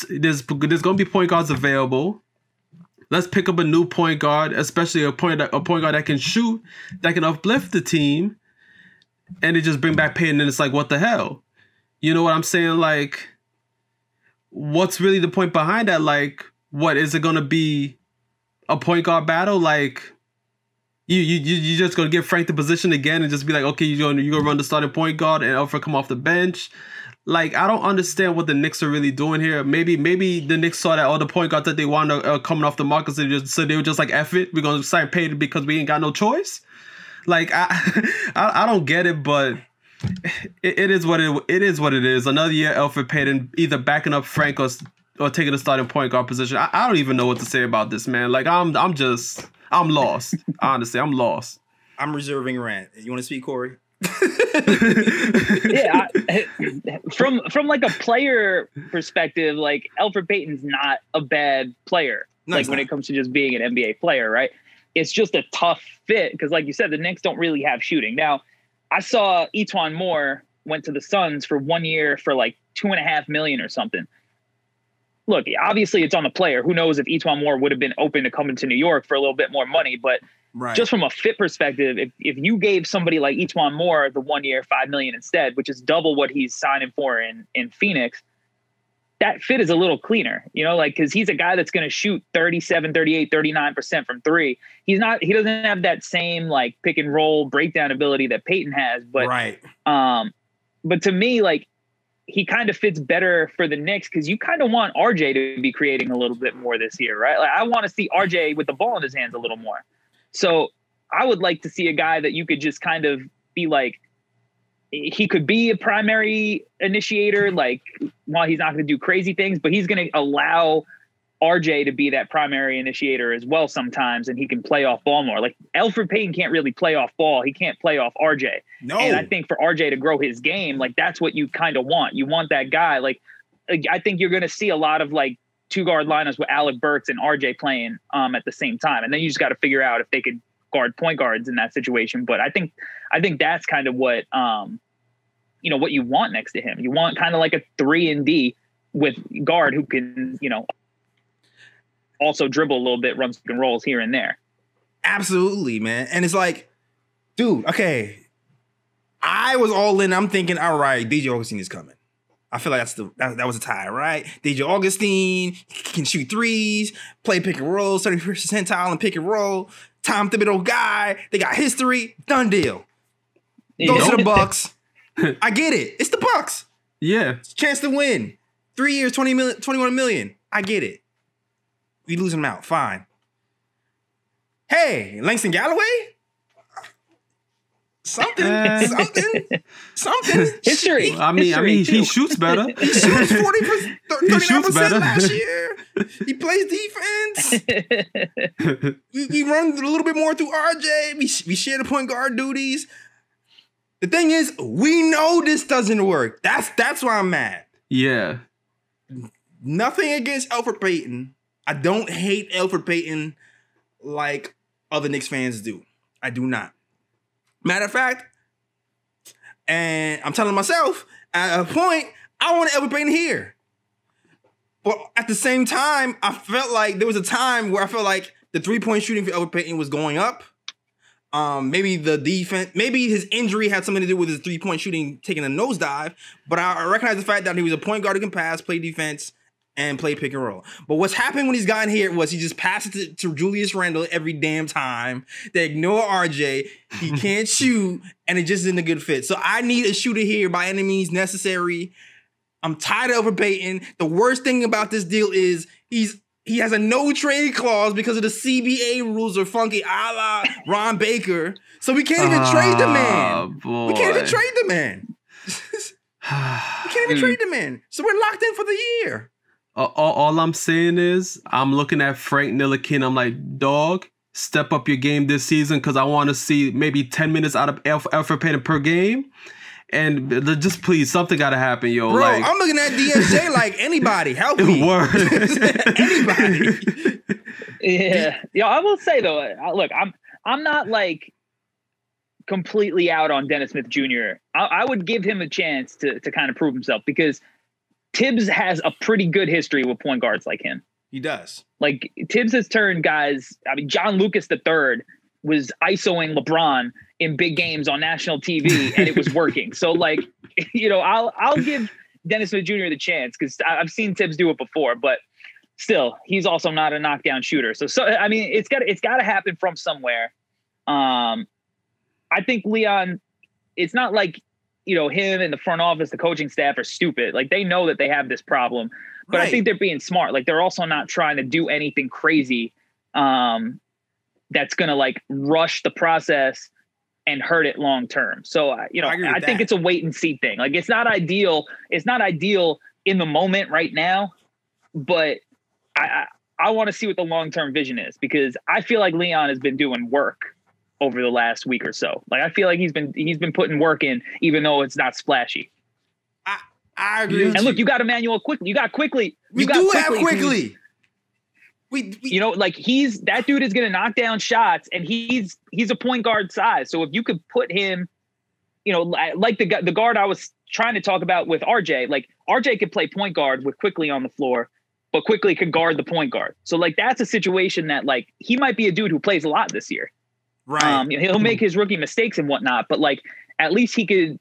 There's there's gonna be point guards available. Let's pick up a new point guard, especially a point a point guard that can shoot, that can uplift the team, and they just bring back Payton. And it's like, what the hell? You know what I'm saying? Like, what's really the point behind that? Like, what is it gonna be? A point guard battle? Like, you you you just gonna give Frank the position again and just be like, okay, you're gonna you gonna run the starting point guard and Elfrid come off the bench. Like I don't understand what the Knicks are really doing here. Maybe maybe the Knicks saw that all the point guards that they wanted uh, coming off the market, so they, just, so they were just like, "F it, we're gonna sign Payton because we ain't got no choice." Like I I, I don't get it, but it, it is what it it is what it is. Another year, Alfred Payton either backing up Frank or or taking the starting point guard position. I, I don't even know what to say about this man. Like I'm I'm just I'm lost. Honestly, I'm lost. I'm reserving rant. You want to speak, Corey? yeah, I, from from like a player perspective, like Alfred Payton's not a bad player. No, like when not. it comes to just being an NBA player, right? It's just a tough fit because, like you said, the Knicks don't really have shooting. Now, I saw E'Twaun Moore went to the Suns for one year for like two and a half million or something look, obviously it's on the player. Who knows if E'Twaun Moore would have been open to coming to New York for a little bit more money, but right. just from a fit perspective, if, if you gave somebody like E'Twaun Moore the one year, five million instead, which is double what he's signing for in, in Phoenix, that fit is a little cleaner, you know, like, cause he's a guy that's going to shoot 37, 38, 39% from three. He's not, he doesn't have that same like pick and roll breakdown ability that Payton has, but, right. um, but to me, like he kind of fits better for the Knicks because you kind of want RJ to be creating a little bit more this year, right? Like I want to see RJ with the ball in his hands a little more. So I would like to see a guy that you could just kind of be like, he could be a primary initiator, like while he's not going to do crazy things, but he's going to allow RJ to be that primary initiator as well sometimes, and he can play off ball more. Like Alfred Payton can't really play off ball; he can't play off RJ. No, And I think for RJ to grow his game, like that's what you kind of want. You want that guy. Like I think you're going to see a lot of like two guard lineups with Alec Burks and RJ playing um, at the same time, and then you just got to figure out if they could guard point guards in that situation. But I think I think that's kind of what um, you know what you want next to him. You want kind of like a three and D with guard who can you know also dribble a little bit, runs and rolls here and there. Absolutely, man. And it's like, dude, okay. I was all in. I'm thinking, all right, DJ Augustin is coming. I feel like that's the that, that was a tie, right? DJ Augustin can shoot threes, play pick and roll, 30 percentile and pick and roll. Tom Thibodeau guy, they got history, done deal. Those are the Bucks. I get it. It's the Bucks. Yeah. Chance to win. Three years, 20 million, 21 million. I get it. We lose him out. Fine. Hey, Langston Galloway? Something, Eh. something, something. History. I mean, I History, mean, he shoots better. He shoots 40 percent, 39 percent last year. He plays defense. we, we run a little bit more through RJ. We, we share the point guard duties. The thing is, we know this doesn't work. That's that's why I'm mad. yeah. Nothing against Alfred Payton. I don't hate Alfred Payton like other Knicks fans do. I do not. Matter of fact, and I'm telling myself at a point, I want Payton here. But at the same time, I felt like there was a time where I felt like the three point shooting for Alfred Payton was going up. Um, maybe the defense, maybe his injury had something to do with his three point shooting taking a nosedive. But I, I recognize the fact that he was a point guard who can pass, play defense, and play pick and roll. But what's happened when he's gotten here was he just passes it to, to Julius Randle every damn time. They ignore RJ. He can't shoot, and it just isn't a good fit. So I need a shooter here by any means necessary. I'm tired of Payton. The worst thing about this deal is he's he has a no trade clause because of the CBA rules are funky, a la Ron Baker. So we can't even trade the man. Oh, We can't even trade the man. we can't even trade the man. So we're locked in for the year. All, all, all I'm saying is, I'm looking at Frank Ntilikina. I'm like, dog, step up your game this season because I want to see maybe 10 minutes out of Alf- Alfred Payton per game. And just please, something got to happen, yo. Bro, like, I'm looking at DSJ like anybody. Help me. Word. anybody. Yeah, yeah. I will say though, uh, look, I'm I'm not like completely out on Dennis Smith Jr. I, I would give him a chance to to kind of prove himself because Thibs has a pretty good history with point guards like him. He does. Like Thibs has turned guys. I mean, John Lucas III was ISOing LeBron in big games on national TV, and it was working. So, like, you know, I'll I'll give Dennis Smith Jr. the chance because I've seen Thibs do it before, but still, he's also not a knockdown shooter. So, so I mean, it's got it's got to happen from somewhere. Um, I think Leon. It's not like you know him and the front office, the coaching staff are stupid. Like they know that they have this problem but I think they're being smart. Like they're also not trying to do anything crazy um, that's going to like rush the process and hurt it long term. So uh, you know, I I, think it's a wait and see thing. Like it's not ideal. It's not ideal in the moment right now, but I I, I want to see what the long term vision is because I feel like Leon has been doing work over the last week or so. Like I feel like he's been he's been putting work in, even though it's not splashy. I agree. with And look, you got Immanuel Quickley. You got Quickley. we you got do have Quickley. We, we you know like he's that dude is going to knock down shots and he's he's a point guard size so if you could put him you know like the the guard I was trying to talk about with RJ like RJ could play point guard with Quickley on the floor but Quickley could guard the point guard so like that's a situation that like he might be a dude who plays a lot this year right. um he'll make his rookie mistakes and whatnot but like at least he could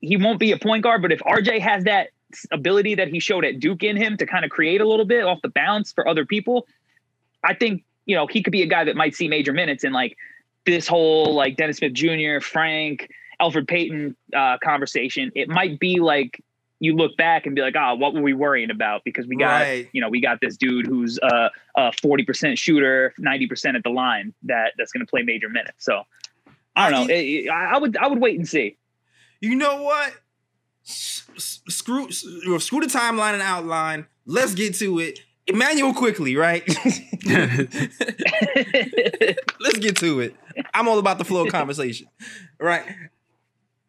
he won't be a point guard but if RJ has that ability that he showed at Duke in him to kind of create a little bit off the bounce for other people I think you know he could be a guy that might see major minutes in like this whole like Dennis Smith Jr., Frank, Alfred Payton uh, conversation. It might be like you look back and be like, ah, what were we worrying about? Because we got Right. you know we got this dude who's uh, a forty percent shooter, ninety percent at the line that that's going to play major minutes. So I don't know. I- I, I would I would wait and see. You know what? Screw screw the timeline and outline. Let's get to it. Immanuel Quickley, right? Let's get to it. I'm all about the flow of conversation, right?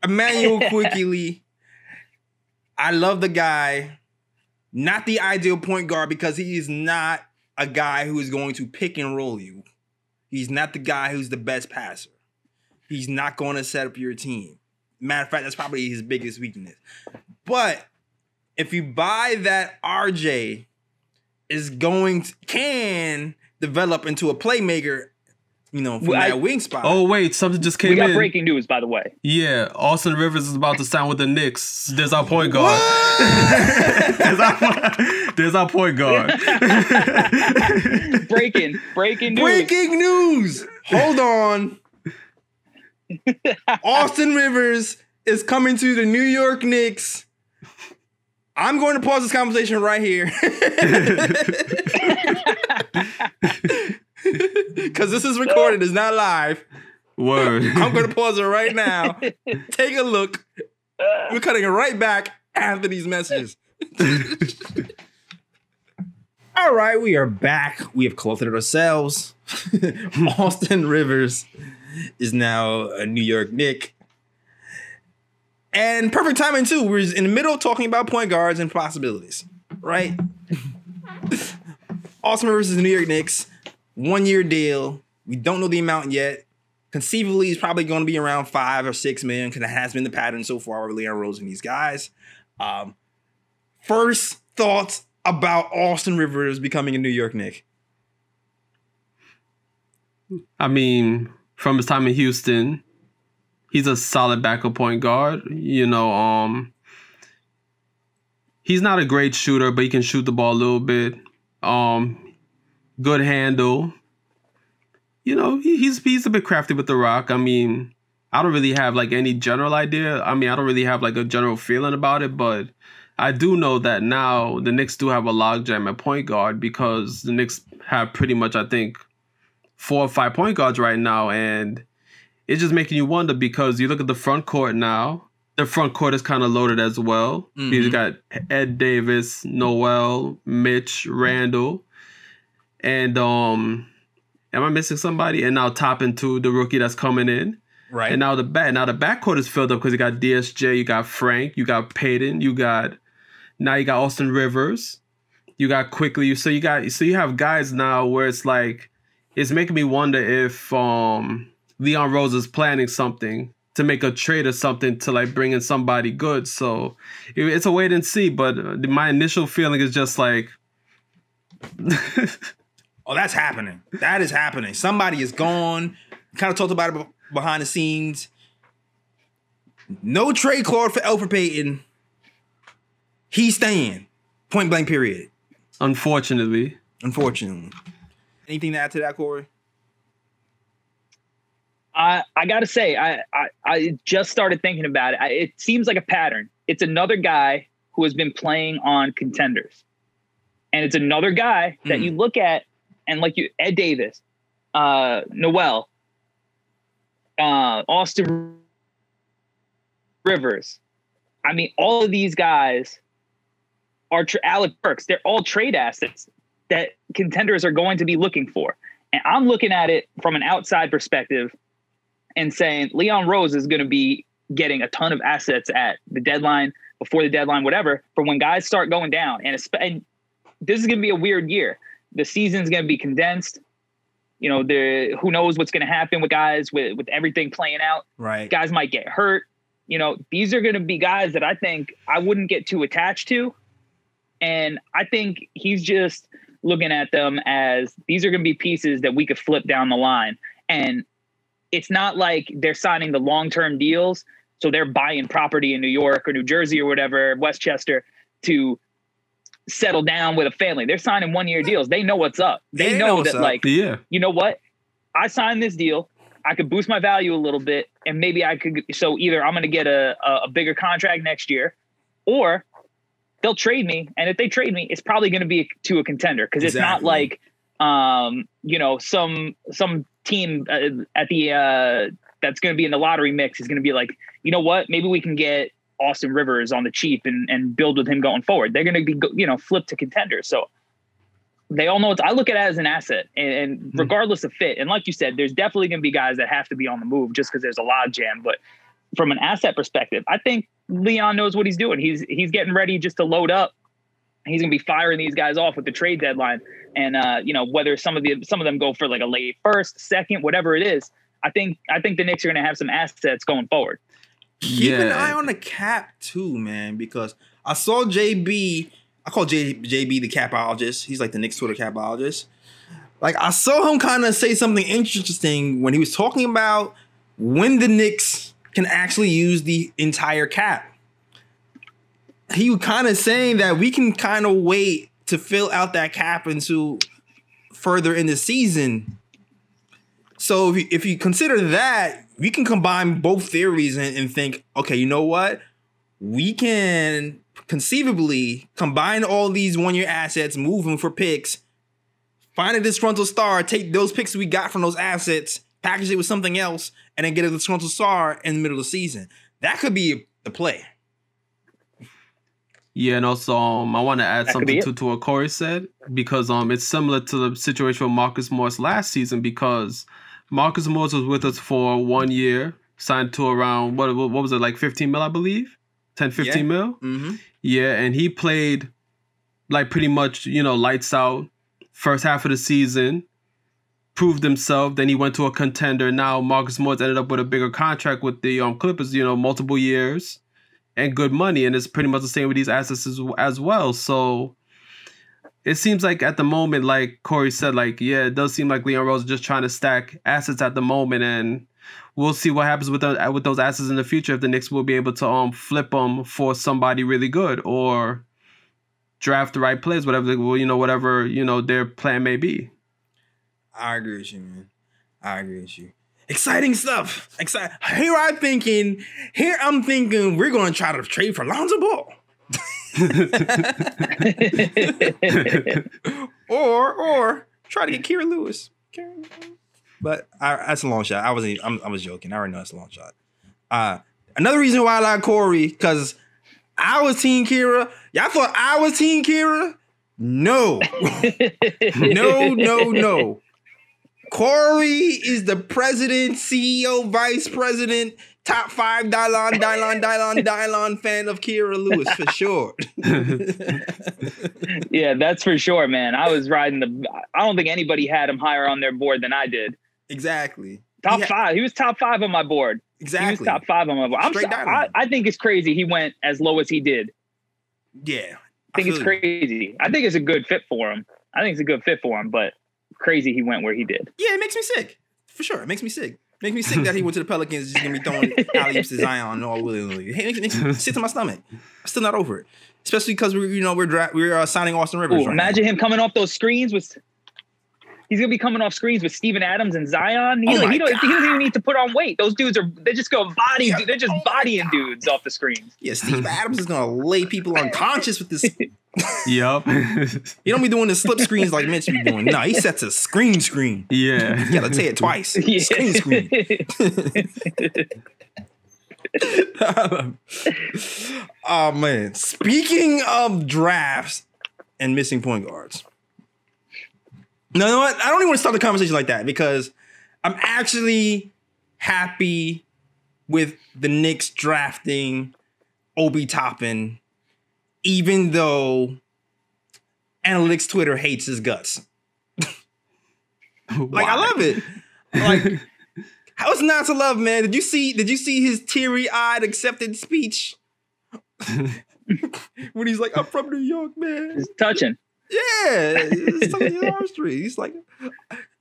Immanuel Quickley. I love the guy. Not the ideal point guard because he is not a guy who is going to pick and roll you. He's not the guy who's the best passer. He's not going to set up your team. Matter of fact, that's probably his biggest weakness. But if you buy that RJ is going to, can develop into a playmaker, you know, from Well, I- that wing spot. oh wait, something just came. we came got in. breaking news, by the way. Yeah, Austin Rivers is about to sign with the Knicks. There's our point guard. there's, our, there's our point guard. Breaking, breaking news. Breaking news! Hold on. Austin Rivers is coming to the New York Knicks. I'm going to pause this conversation right here. Because this is recorded, it's not live. Word. I'm going to pause it right now. Take a look. We're cutting it right back after these messages. All right, we are back. We have it ourselves. Austin Rivers is now a New York Nick. And perfect timing too. We're in the middle talking about point guards and possibilities, right? Austin Rivers is the New York Knicks. One year deal. We don't know the amount yet. Conceivably, he's probably going to be around five or six million because that has been the pattern so far with Leon Rose and these guys. Um, first thoughts about Austin Rivers becoming a New York Nick? I mean, from his time in Houston, he's a solid backup point guard. You know, um he's not a great shooter, but he can shoot the ball a little bit. Um good handle. You know, he, he's he's a bit crafty with the rock. I mean, I don't really have like any general idea. I mean, I don't really have like a general feeling about it, but I do know that now the Knicks do have a logjam at point guard because the Knicks have pretty much, I think, four or five point guards right now, and it's just making you wonder because you look at the front court now. The front court is kind of loaded as well. Mhm. You got Ed Davis, Noel, Mitch, Randle, and um, am I missing somebody? And now top into the rookie that's coming in. Right. And now the back now the backcourt is filled up because you got DSJ, you got Frank, you got Payton, you got now you got Austin Rivers, you got Quickley. So you got so you have guys now where it's like it's making me wonder if um Leon Rose is planning something to make a trade or something to like bring in somebody good. So it's a wait and see. But my initial feeling is just like Oh, that's happening. That is happening. Somebody is gone. Kind of talked about it behind the scenes. No trade clause for Alfred Payton. He's staying. Point blank. Period. unfortunately. Unfortunately. Anything to add to that, Corey? I I gotta say, I, I I just started thinking about it. I, it seems like a pattern. It's another guy who has been playing on contenders, and it's another guy that Hmm. you look at and like you Ed Davis, uh, Noel, uh, Austin Rivers. I mean, all of these guys are tra- Alec Burks. They're all trade assets that contenders are going to be looking for. And I'm looking at it from an outside perspective and saying Leon Rose is going to be getting a ton of assets at the deadline, before the deadline, whatever, for when guys start going down. And, and this is going to be a weird year. The season's going to be condensed. You know, the who knows what's going to happen with guys with with everything playing out. Right. Guys might get hurt. You know, these are going to be guys that I think I wouldn't get too attached to. And I think he's just looking at them as these are going to be pieces that we could flip down the line. And it's not like they're signing the long term deals. So they're buying property in New York or New Jersey or whatever, Westchester, to settle down with a family. They're signing one year deals. They know what's up. They, They know know, that, up. like, Yeah. you know what? I signed this deal. I could boost my value a little bit, and maybe I could. So either I'm going to get a, a a bigger contract next year, or they'll trade me. And if they trade me, it's probably going to be to a contender because it's not like, um, you know, some some team uh, at the uh, that's going to be in the lottery mix is going to be like, you know what? Maybe we can get Austin Rivers on the cheap and and build with him going forward. They're going to be you know flipped to contenders. So they all know it's. I look at it as an asset, and, and mm-hmm. regardless of fit. And like you said, there's definitely going to be guys that have to be on the move just because there's a log jam. But from an asset perspective, I think Leon knows what he's doing. He's he's getting ready just to load up. He's gonna be firing these guys off with the trade deadline, and uh, you know whether some of the some of them go for like a late first, second, whatever it is. I think I think the Knicks are gonna have some assets going forward. Keep yeah. an eye on the cap too, man, because I saw JB. I call J, JB the capologist. He's like the Knicks Twitter capologist. Like I saw him kind of say something interesting when he was talking about when the Knicks can actually use the entire cap. He was kind of saying that we can kind of wait to fill out that cap into further in the season. So if you, if you consider that, we can combine both theories and, and think, okay, you know what? We can conceivably combine all these one year assets, move them for picks, find a disgruntled star, take those picks we got from those assets, package it with something else, and then get a disgruntled star in the middle of the season. That could be the play. Yeah, and also um, I want to add that something to, to what Corey said because um it's similar to the situation with Marcus Morris last season because Marcus Morris was with us for one year, signed to around what what was it like 15 mil I believe, 10 15 yeah. mil. Mm-hmm. Yeah, and he played like pretty much you know lights out first half of the season proved himself. Then he went to a contender. Now Marcus Morris ended up with a bigger contract with the um, Clippers. You know, multiple years and good money, and it's pretty much the same with these assets as, as well. So it seems like at the moment, like Corey said, like yeah, it does seem like Leon Rose is just trying to stack assets at the moment, and we'll see what happens with the, with those assets in the future. If the Knicks will be able to um flip them for somebody really good or draft the right players, whatever well, you know, whatever you know their plan may be. I agree with you, man. I agree with you. Exciting stuff. Exciting. Here I'm thinking. Here I'm thinking we're going to try to trade for Lonzo Ball. or or try to get Kira Lewis. But I, that's a long shot. I was I'm, I was joking. I already know that's a long shot. Uh, another reason why I like Corey because I was Team Kira. Y'all thought I was Team Kira. No, no, no, no. Corey is the president, CEO, vice president, top five Dylon, Dylon, Dylon, Dylon fan of Kira Lewis for sure. yeah, that's for sure, man. I was riding the. I don't think anybody had him higher on their board than I did. Exactly. Top five. he was top five on my board. Exactly. He was top five on my board. I'm, I, I think it's crazy he went as low as he did. Yeah. I think I it's crazy. I think it's a good fit for him. I think it's a good fit for him, but crazy he went where he did. Yeah, it makes me sick. For sure. It makes me sick. Makes me sick that he went to the Pelicans just gonna be throwing alley oops to Zion all willy nilly. It makes, makes me sick to my stomach. I'm still not over it. Especially because we're you know we're dra- we're uh, signing Austin Rivers. Ooh, right imagine now. him coming off those screens with he's gonna be coming off screens with Steven Adams and Zion. He, oh he, don't, he, doesn't even need to put on weight. Those dudes are they just go body. Yeah. They're just oh bodying dudes off the screens. Yeah, Steve Adams is gonna lay people unconscious with this. yep. he don't be doing the slip screens like Mitch be doing. No, he sets a screen screen. Yeah. You gotta say it twice. Yeah. Screen screen. oh man. Speaking of drafts and missing point guards. No, what? I don't even want to start the conversation like that because I'm actually happy with the Knicks drafting Obi Toppin, even though analytics Twitter hates his guts. like I love it. Like how's not to love, man? Did you see? Did you see his teary-eyed acceptance speech? when he's like, "I'm from New York, man." It's touching. Yeah, it's like He's like,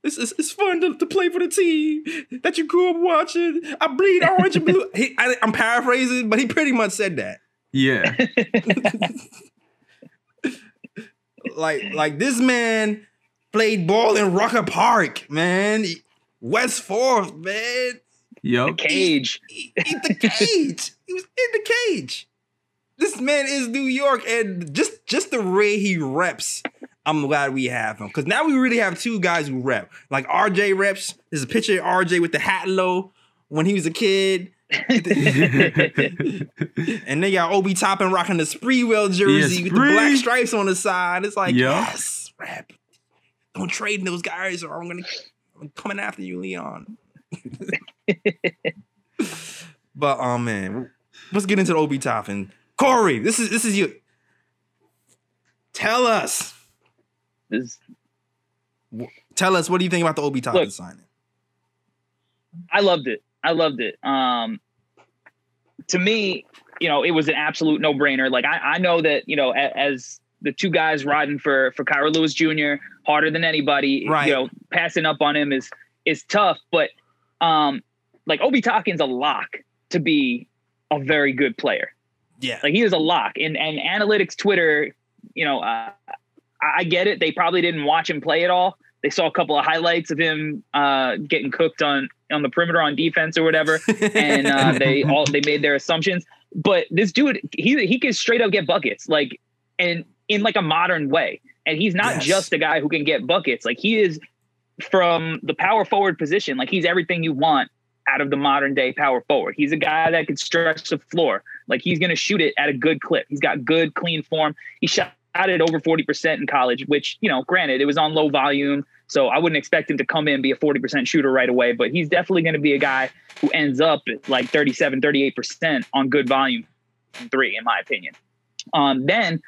it's, it's, it's fun to, to play for the team that you grew up watching. I bleed orange and blue. He, I, I'm paraphrasing, but he pretty much said that. Yeah. like, like this man played ball in Rucker Park, man. West Fourth, man. Yep. The cage. He, he, the cage. he was in the cage this man is New York, and just just the way he reps, I'm glad we have him because now we really have two guys who rep. Like RJ reps. There's a picture of RJ with the hat low when he was a kid, and they got Obi Toppin rocking the Sprewell jersey with the black stripes on the side. It's like, Yeah. yes, rap. Don't trade those guys, or I'm gonna I'm coming after you, Leon. but oh man, let's get into the Obi Toppin. Corey, this is this is you. Tell us, This- tell us, what do you think about the Obi Toppin Look. signing? I loved it. I loved it. Um, to me, you know, it was an absolute no brainer. Like I, I know that you know, a, as the two guys riding for for Kira Lewis Jr. harder than anybody, Right. you know, passing up on him is is tough. But um, like Obi Toppin's a lock to be a very good player. Yeah, Like he is a lock. And and analytics Twitter, you know, uh, I I get it. They probably didn't watch him play at all. They saw a couple of highlights of him uh, getting cooked on on the perimeter on defense or whatever, and uh, they all they made their assumptions. But this dude, he he can straight up get buckets, like and in like a modern way. And he's not Yes. just a guy who can get buckets. Like he is from the power forward position. Like he's everything you want out of the modern day power forward. He's a guy that can stretch the floor. Like he's going to shoot it at a good clip. He's got good, clean form. He shot it over 40% in college, which, you know, granted, it was on low volume. So I wouldn't expect him to come in and be a 40% shooter right away, but he's definitely going to be a guy who ends up at like 37, 38% on good volume three, in my opinion. Um, then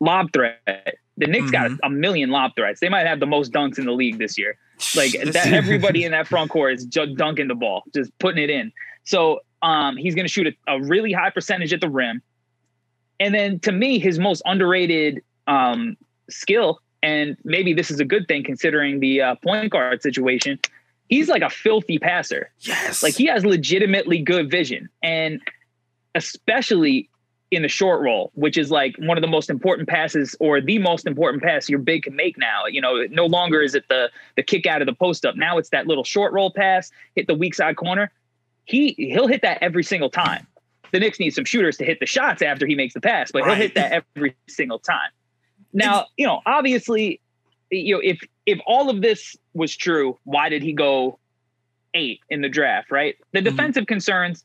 lob threat. The Knicks got Mhm. a, a million lob threats. They might have the most dunks in the league this year. Like that, everybody in that front court is just dunking the ball, just putting it in. So um, he's going to shoot a, a really high percentage at the rim. And then to me, his most underrated um, skill, and maybe this is a good thing considering the uh, point guard situation, he's like a filthy passer. yes, Like he has legitimately good vision, and especially in the short roll, which is like one of the most important passes or the most important pass your big can make now. You know, no longer is it the the kick out of the post up. Now it's that little short roll pass, hit the weak side corner. He he'll hit that every single time. The Knicks need some shooters to hit the shots after he makes the pass, but he'll hit that every single time. Now, you know, obviously, you know, if if all of this was true, why did he go eight in the draft, right? The Mhm. defensive concerns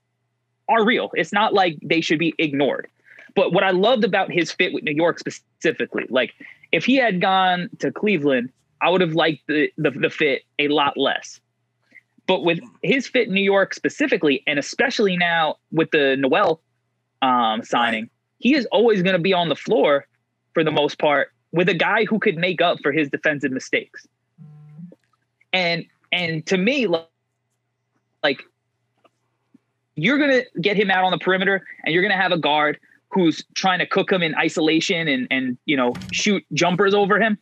are real. It's not like they should be ignored. But what I loved about his fit with New York specifically, like if he had gone to Cleveland, I would have liked the, the, the fit a lot less. But with his fit in New York specifically, and especially now with the Noel um, signing, he is always going to be on the floor for the most part with a guy who could make up for his defensive mistakes. And and to me, like, like you're gonna get him out on the perimeter, and you're gonna have a guard who's trying to cook him in isolation and and you know shoot jumpers over him.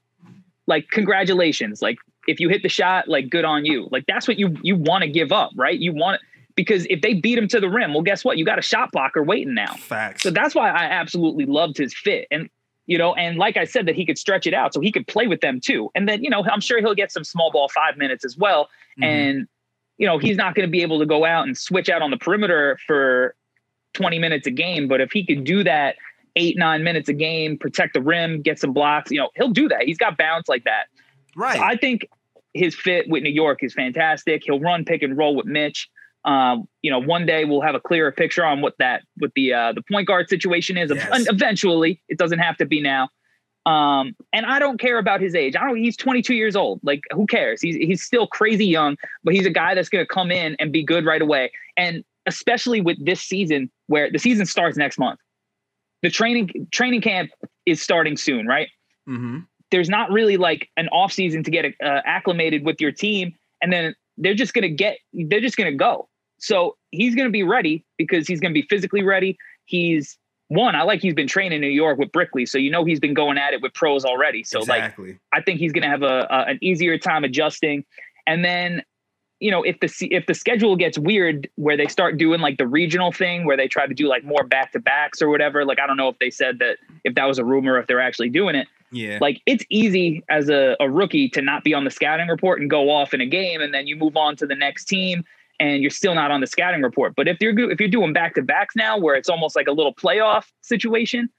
Like congratulations, like if you hit the shot, like good on you. Like that's what you you want to give up, right? You want because if they beat him to the rim, well, guess what? You got a shot blocker waiting now. facts. So that's why I absolutely loved his fit. And, you know, and like I said, that he could stretch it out so he could play with them too. And then, you know, I'm sure he'll get some small ball five minutes as well. Mhm. And, you know, he's not going to be able to go out and switch out on the perimeter for 20 minutes a game. But if he could do that eight, nine minutes a game, protect the rim, get some blocks, you know, he'll do that. He's got bounce like that. right. So I think his fit with New York is fantastic. He'll run pick and roll with Mitch. Um, you know, one day we'll have a clearer picture on what that what the uh, the point guard situation is. Yes. Eventually, it doesn't have to be now. Um, and I don't care about his age. I don't. He's 22 years old. Like, who cares? He's he's still crazy young, but he's a guy that's going to come in and be good right away. And especially with this season, where the season starts next month, the training training camp is starting soon, right? mm-hmm. There's not really like an off season to get uh, acclimated with your team, and then they're just gonna get they're just gonna go. So he's gonna be ready because he's gonna be physically ready. He's one. I like he's been training in New York with Brickley, so you know he's been going at it with pros already. So like. I think he's going to have a, a an easier time adjusting. And then, you know, if the if the schedule gets weird, where they start doing like the regional thing, where they try to do like more back to backs or whatever. Like I don't know if they said that if that was a rumor, if they're actually doing it. Yeah. Like it's easy as a, a rookie to not be on the scouting report and go off in a game, and then you move on to the next team. And you're still not on the scouting report. But if you're if you're doing back to backs now, where it's almost like a little playoff situation,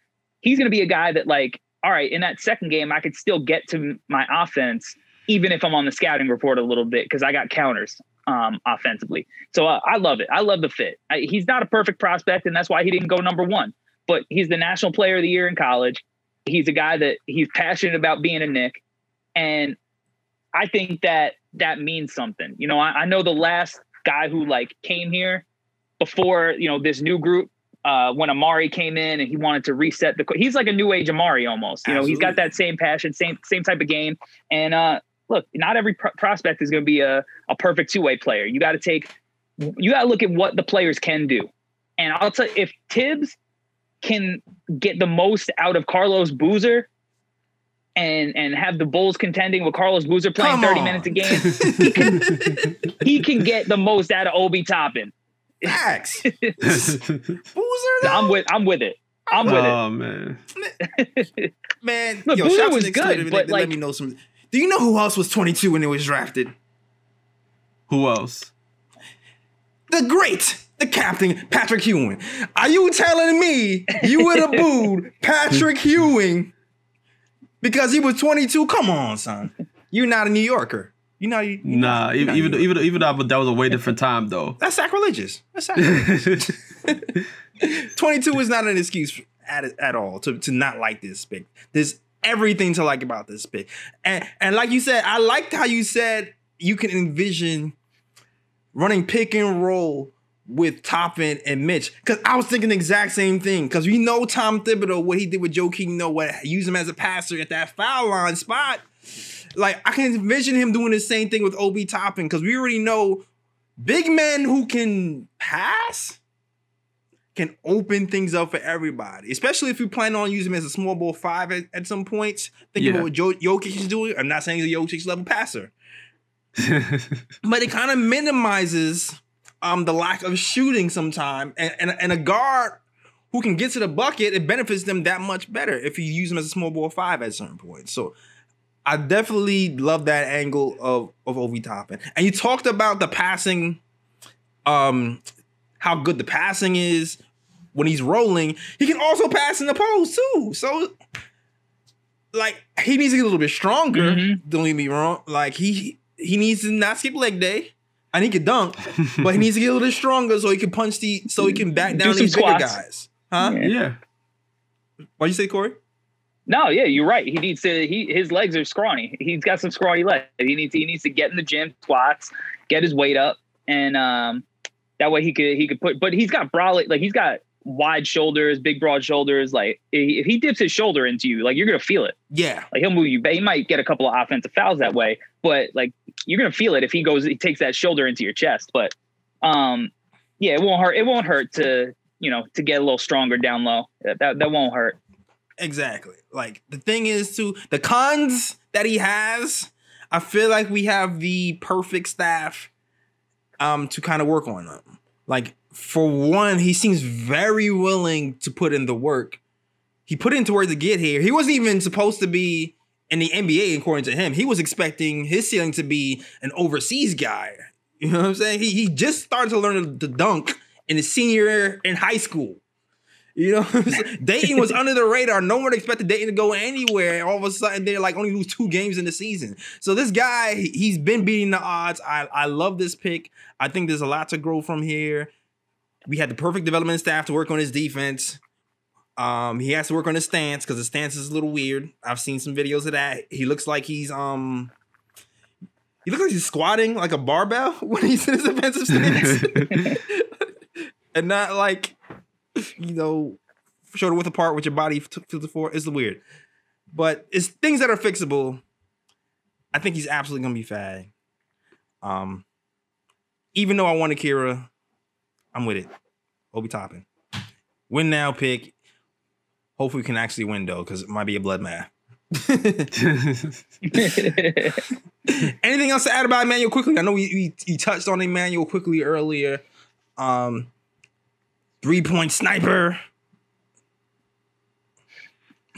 he's going to be a guy that like, all right, in that second game, I could still get to my offense, even if I'm on the scouting report a little bit because I got counters. um, offensively. So uh, I love it. I love the fit. I, he's not a perfect prospect, and that's why he didn't go number one. But he's the national player of the year in college. He's a guy that he's passionate about being a Nick. and I think that that means something. You know, I, I know the last guy who like came here before you know this new group uh, when Amar'e came in and he wanted to reset the. He's like a new age Amar'e almost. You know, Absolutely. he's got that same passion, same same type of game. And uh, look, not every prospect is going to be a, a perfect two way player. You got to take, you got to look at what the players can do. And I'll tell you, if Thibs can get the most out of Carlos Boozer and and have the Bulls contending with Carlos Boozer playing Come 30 on. minutes a game, he can, he can get the most out of Obi Toppin. Facts. Boozer, I'm with I'm with it. I'm with oh, it. man. man, Look, yo, Boozer was good, but like, let me know some. Do you know who else was 22 when it was drafted? Who else? The great, the captain, Patrick Ewing. Are you telling me you would have booed Patrick Ewing because he was 22? Come on, son. You're not a New Yorker. You know, you, you nah. Know, even even even even though that was a way different time though. That's sacrilegious. That's sacrilegious. Twenty two is not an excuse at at all to to not like this pick. There's everything to like about this pick, and and like you said, I liked how you said you can envision running pick and roll with Toppin and Mitch. Because I was thinking the exact same thing. Because we know Tom Thibodeau, what he did with Joakim, know what use him as a passer at that foul line spot like I can envision him doing the same thing with Obi Toppin because we already know big men who can pass can open things up for everybody, especially if you plan on using him as a small ball five at, at some points. Think yeah. about what jo- Jokic is doing. I'm not saying he's a Jokic level passer, but it kind of minimizes um, the lack of shooting sometime, and, and and a guard who can get to the bucket, it benefits them that much better if you use them as a small ball five at certain points. So I definitely love that angle of of Obi Toppin. And you talked about the passing, um, how good the passing is when he's rolling. He can also pass in the post too. So, like, he needs to get a little bit stronger. Mm-hmm. Don't get me wrong. Like he he needs to not skip leg day. And he can dunk, but he needs to get a little stronger so he can punch the so he can back down these bigger guys. Huh? Yeah. yeah. What'd you say, Corey? No, yeah, you're right. He needs to. He his legs are scrawny. He's got some scrawny legs. He needs he needs to get in the gym, squats, get his weight up, and um, that way he could he could put. But he's got broad like he's got wide shoulders, big broad shoulders. Like if he dips his shoulder into you, like you're gonna feel it. Yeah, like he'll move you. But he might get a couple of offensive fouls that way, but like you're gonna feel it if he goes. He takes that shoulder into your chest. But um, yeah, it won't hurt. It won't hurt to you know to get a little stronger down low. That that won't hurt. Exactly. Like the thing is to the cons that he has, I feel like we have the perfect staff um to kind of work on them. Like for one, he seems very willing to put in the work. He put into work to get here. He wasn't even supposed to be in the NBA, according to him. He was expecting his ceiling to be an overseas guy. You know what I'm saying? He he just started to learn to dunk in his senior year in high school. You know, Dayton was under the radar. No one expected Dayton to go anywhere. All of a sudden, they're like only lose two games in the season. So this guy, he's been beating the odds. I, I love this pick. I think there's a lot to grow from here. We had the perfect development staff to work on his defense. Um, he has to work on his stance because his stance is a little weird. I've seen some videos of that. He looks like he's um he looks like he's squatting like a barbell when he's in his offensive stance. and not like you know, shoulder width apart with your body to the floor is weird. But it's things that are fixable. I think he's absolutely gonna be fag. Um, even though I want Akira, I'm with it. Obi Toppin. Win now pick. Hopefully we can actually win though, because it might be a blood math. Anything else to add about Immanuel Quickley? I know we, we, we touched on Immanuel Quickley earlier. Um, three point sniper.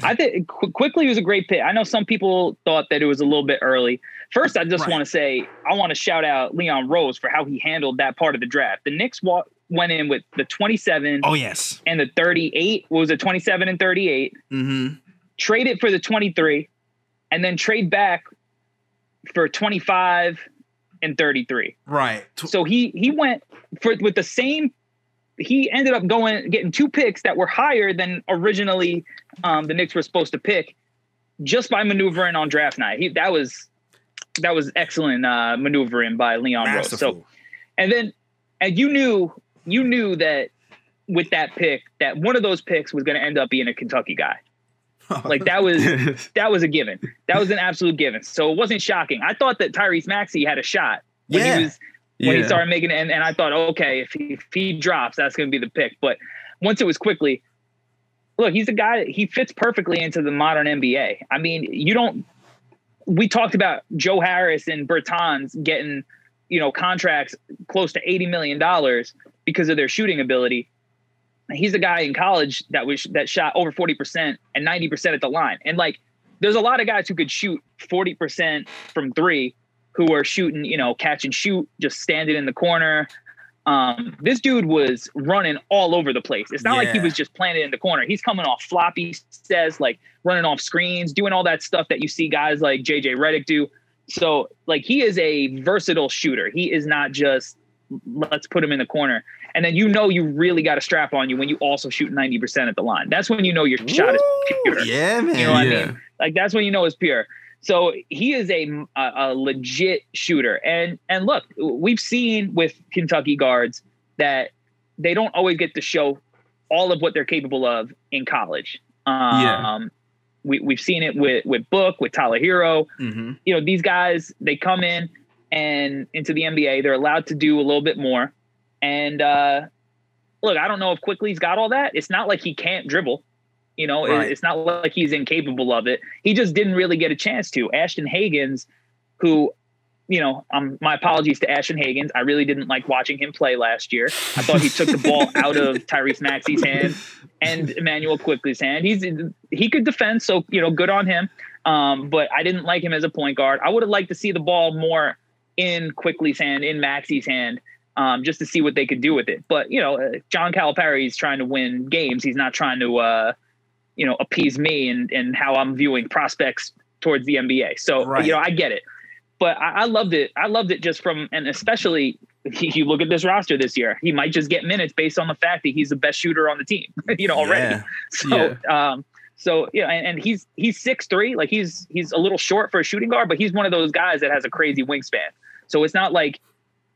I think Quickley was a great pick. I know some people thought that it was a little bit early. First, I just right. want to say I want to shout out Leon Rose for how he handled that part of the draft. The Knicks wa- went in with the 27. Oh yes, and the 38 what was it 27 and 38. Mm-hmm. Trade it for the 23, and then trade back for 25 and 33. Right. So he he went for with the same. He ended up going getting two picks that were higher than originally um, the Knicks were supposed to pick, just by maneuvering on draft night. He that was that was excellent uh, maneuvering by Leon Rose. So and then and you knew you knew that with that pick that one of those picks was going to end up being a Kentucky guy. Like that was that was a given. That was an absolute given. So it wasn't shocking. I thought that Tyrese Maxey had a shot when Yeah. he was when he started making it, and, and I thought, okay, if he, if he drops, that's going to be the pick. But once it was Quickley, look, he's a guy. He fits perfectly into the modern NBA. I mean, you don't. We talked about Joe Harris and Bertans getting, you know, contracts close to eighty million dollars because of their shooting ability. He's a guy in college that was that shot over forty percent and ninety percent at the line, and like, there's a lot of guys who could shoot forty percent from three who are shooting, you know, catch and shoot, just standing in the corner. Um, this dude was running all over the place. It's not like he was just planted in the corner. He's coming off floppy says, like running off screens, doing all that stuff that you see guys like JJ Redick do. So, like, he is a versatile shooter. He is not just let's put him in the corner. And then you know you really got a strap on you when you also shoot 90% at the line. That's when you know your shot is pure. Yeah, man. You know what I mean? Like that's when you know it's pure. So he is a, a a legit shooter. And and look, we've seen with Kentucky guards that they don't always get to show all of what they're capable of in college. Um, Yeah. we we've seen it with with Book, with Tyler Herro. hmm You know, these guys they come in and into the NBA, they're allowed to do a little bit more. And uh look, I don't know if Quickley's got all that. It's not like he can't dribble. You know, Right. it's not like he's incapable of it. He just didn't really get a chance to. Ashton Hagans, who, you know, um, my apologies to Ashton Hagans. I really didn't like watching him play last year. I thought he took the ball out of Tyrese Maxey's hand and Immanuel Quickley's hand. He's he could defend, so you know, good on him. Um, but I didn't like him as a point guard. I would have liked to see the ball more in Quickley's hand, in Maxey's hand, um, just to see what they could do with it. But you know, uh, John Calipari is trying to win games. He's not trying to, uh, you know, appease me and and how I'm viewing prospects towards the NBA. So Right. you know, I get it. But I, I loved it. I loved it just from, and especially if you look at this roster this year, he might just get minutes based on the fact that he's the best shooter on the team. you know, already. Yeah. So, um, so yeah, and, and he's he's six three, like he's he's a little short for a shooting guard, but he's one of those guys that has a crazy wingspan. So it's not like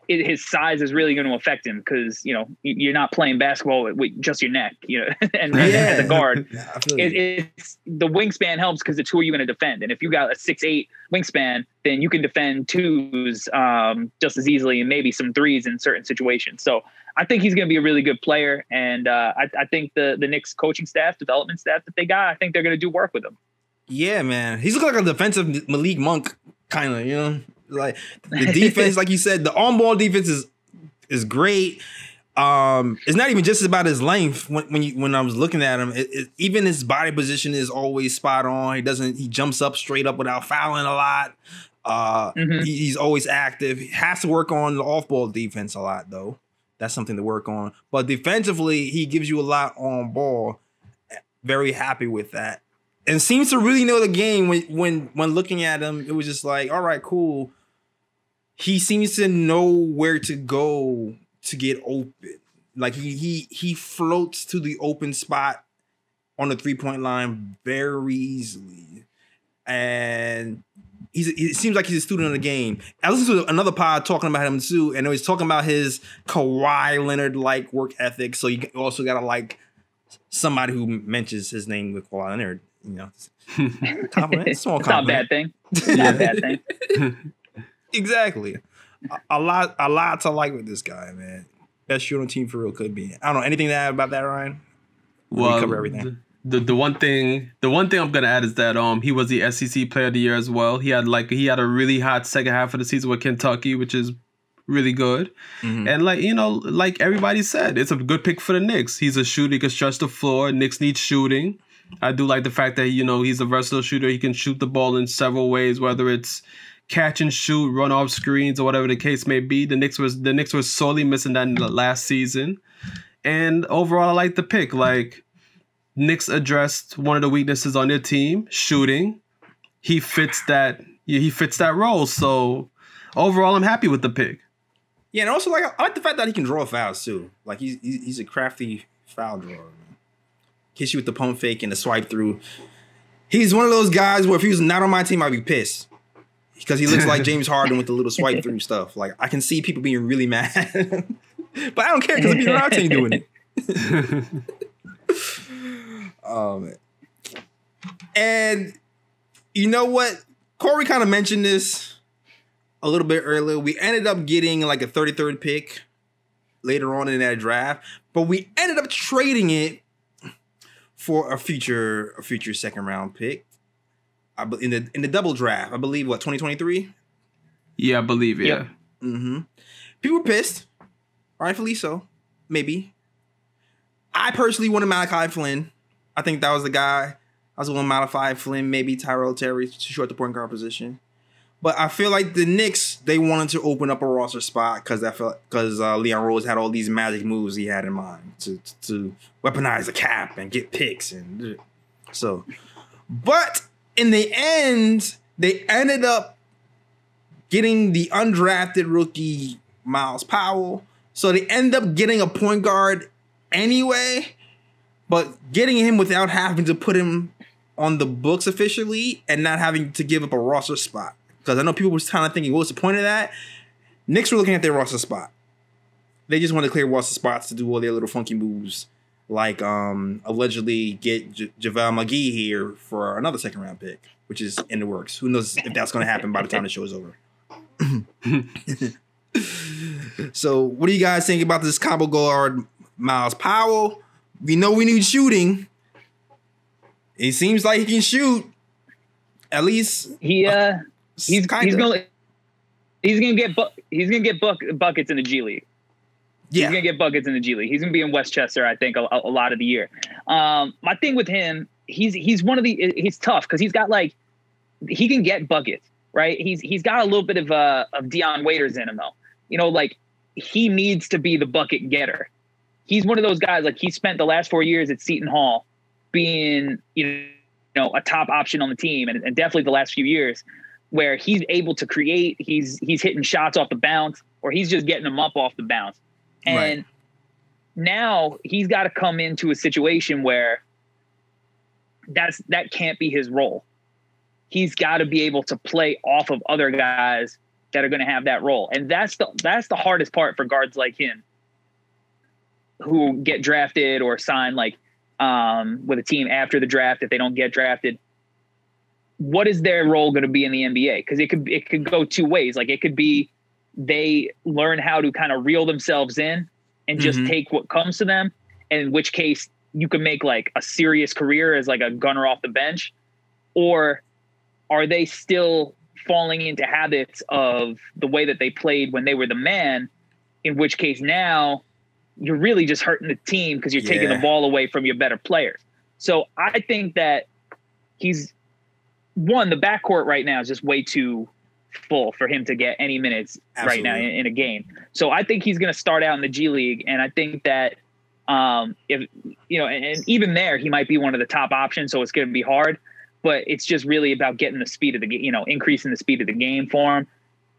it, his size is really going to affect him because you know you- you're not playing basketball with, with just your neck, you know, and, and as a guard, Yeah, it, it's the wingspan helps because it's who are you going to defend, and if you got a six eight wingspan, then you can defend twos um, just as easily and maybe some threes in certain situations. So I think he's going to be a really good player, and uh, I, I think the the Knicks coaching staff, development staff that they got, I think they're going to do work with him. Yeah, man. He's looking like a defensive Malik Monk, kind of. You know, like the defense, like you said, the on-ball defense is is great. Um, it's not even just about his length. When when you when I was looking at him, it, it, even his body position is always spot on. He doesn't. He jumps up straight up without fouling a lot. Uh, Mhm. he- he's always active. He has to work on the off-ball defense a lot, though. That's something to work on. But defensively, he gives you a lot on ball. Very happy with that and seems to really know the game when when when looking at him it was just like all right cool he seems to know where to go to get open like he he he floats to the open spot on the three point line very easily and he's it seems like he's a student of the game i listened to another pod talking about him too and it was talking about his Kawhi Leonard like work ethic so you also gotta like somebody who mentions his name with Kawhi Leonard you know, compliment, small It's not a compliment. bad thing. It's not a bad thing. Exactly. A, a lot, a lot to like with this guy, man. Best shooting team for real could be. I don't know anything to add about that, Ryan. We cover everything. The, the one thing the one thing I'm gonna add is that um he was the SEC Player of the Year as well. He had like he had a really hot second half of the season with Kentucky, which is really good. Mhm. And like you know, like everybody said, it's a good pick for the Knicks. He's a shooter, he can stretch the floor. Knicks need shooting. I do like the fact that you know he's a versatile shooter. He can shoot the ball in several ways, whether it's catch and shoot, run off screens, or whatever the case may be. The Knicks was the Knicks were sorely missing that in the last season. And overall, I like the pick. Like Knicks addressed one of the weaknesses on their team, shooting. He fits that. yeah, He fits that role. So overall, I'm happy with the pick. Yeah, and also like I like the fact that he can draw fouls too. Like he's he's, a crafty foul drawer. Man. Kiss you with the pump fake and the swipe through. He's one of those guys where if he was not on my team, I'd be pissed because he looks like James Harden with the little swipe through stuff. Like I can see people being really mad, but I don't care because I'm on our team doing it. man. And you know what? Cory kind of mentioned this a little bit earlier. We ended up getting like a 33rd pick later on in that draft, but we ended up trading it for a future a future second round pick. I be- in the in the double draft, I believe what 2023. Yeah, I believe. Yeah. Yep. Mm-hmm. People were pissed, rightfully so. Maybe. I personally wanted Malachi Flynn. I think that was the guy. I was going to modify Flynn, maybe Tyrell Terry to short the point guard position. But I feel like the Knicks they wanted to open up a roster spot because I felt because uh, Leon Rose had all these magic moves he had in mind to to weaponize the cap and get picks and so. But in the end, they ended up getting the undrafted rookie Myles Powell. So they end up getting a point guard anyway, but getting him without having to put him on the books officially and not having to give up a roster spot. Because I know people were kind of thinking, what's the point of that? Knicks were looking at their roster spot. They just wanted to clear roster spots to do all their little funky moves, like um, allegedly get J- JaVale McGee here for another second round pick, which is in the works. Who knows if that's going to happen by the time the show is over. so, what do you guys think about this combo guard, Myles Powell? We know we need shooting. It seems like he can shoot. At least He uh he's kinda. he's gonna he's gonna get bu- he's gonna get buck- buckets in the G League. Yeah. He's gonna get buckets in the G League. He's gonna be in Westchester, I think, a, a lot of the year. Um, my thing with him, he's he's one of the he's tough because he's got like he can get buckets, right? He's he's got a little bit of uh of Dion Waiters in him though. You know, like he needs to be the bucket getter. He's one of those guys. Like he spent the last four years at Seton Hall being you know a top option on the team, and, and definitely the last few years where he's able to create. He's he's hitting shots off the bounce, or he's just getting them up off the bounce. And Right. now he's got to come into a situation where that's that can't be his role. He's got to be able to play off of other guys that are going to have that role, and that's the that's the hardest part for guards like him, who get drafted or sign like um, with a team after the draft if they don't get drafted. What is their role going to be in the NBA? Because it could it could go two ways. Like it could be they learn how to kind of reel themselves in and just Mhm. take what comes to them. and In which case, you can make like a serious career as like a gunner off the bench, or are they still falling into habits of the way that they played when they were the man? In which case, now you're really just hurting the team because you're taking the ball away from your better players. So I think that he's one. The backcourt right now is just way too full for him to get any minutes right now in, in a game. So I think he's going to start out in the G League, and I think that um, if you know, and, and even there, he might be one of the top options. So it's going to be hard, but it's just really about getting the speed of the game, you know, increasing the speed of the game for him.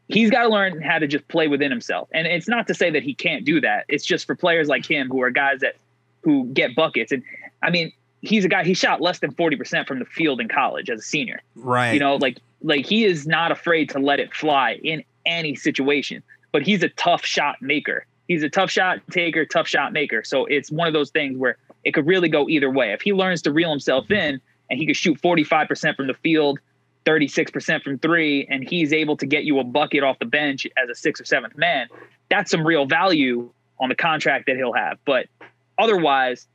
He's got to learn how to just play within himself, and it's not to say that he can't do that. It's just for players like him who are guys that who get buckets, and I mean, he's a guy. He shot less than forty percent from the field in college as a senior Right. you know like like he is not afraid to let it fly in any situation but he's a tough shot maker he's a tough shot taker tough shot maker so it's one of those things where it could really go either way if he learns to reel himself in and he could shoot 45% from the field 36% from three and he's able to get you a bucket off the bench as a sixth or seventh man that's some real value on the contract that he'll have but otherwise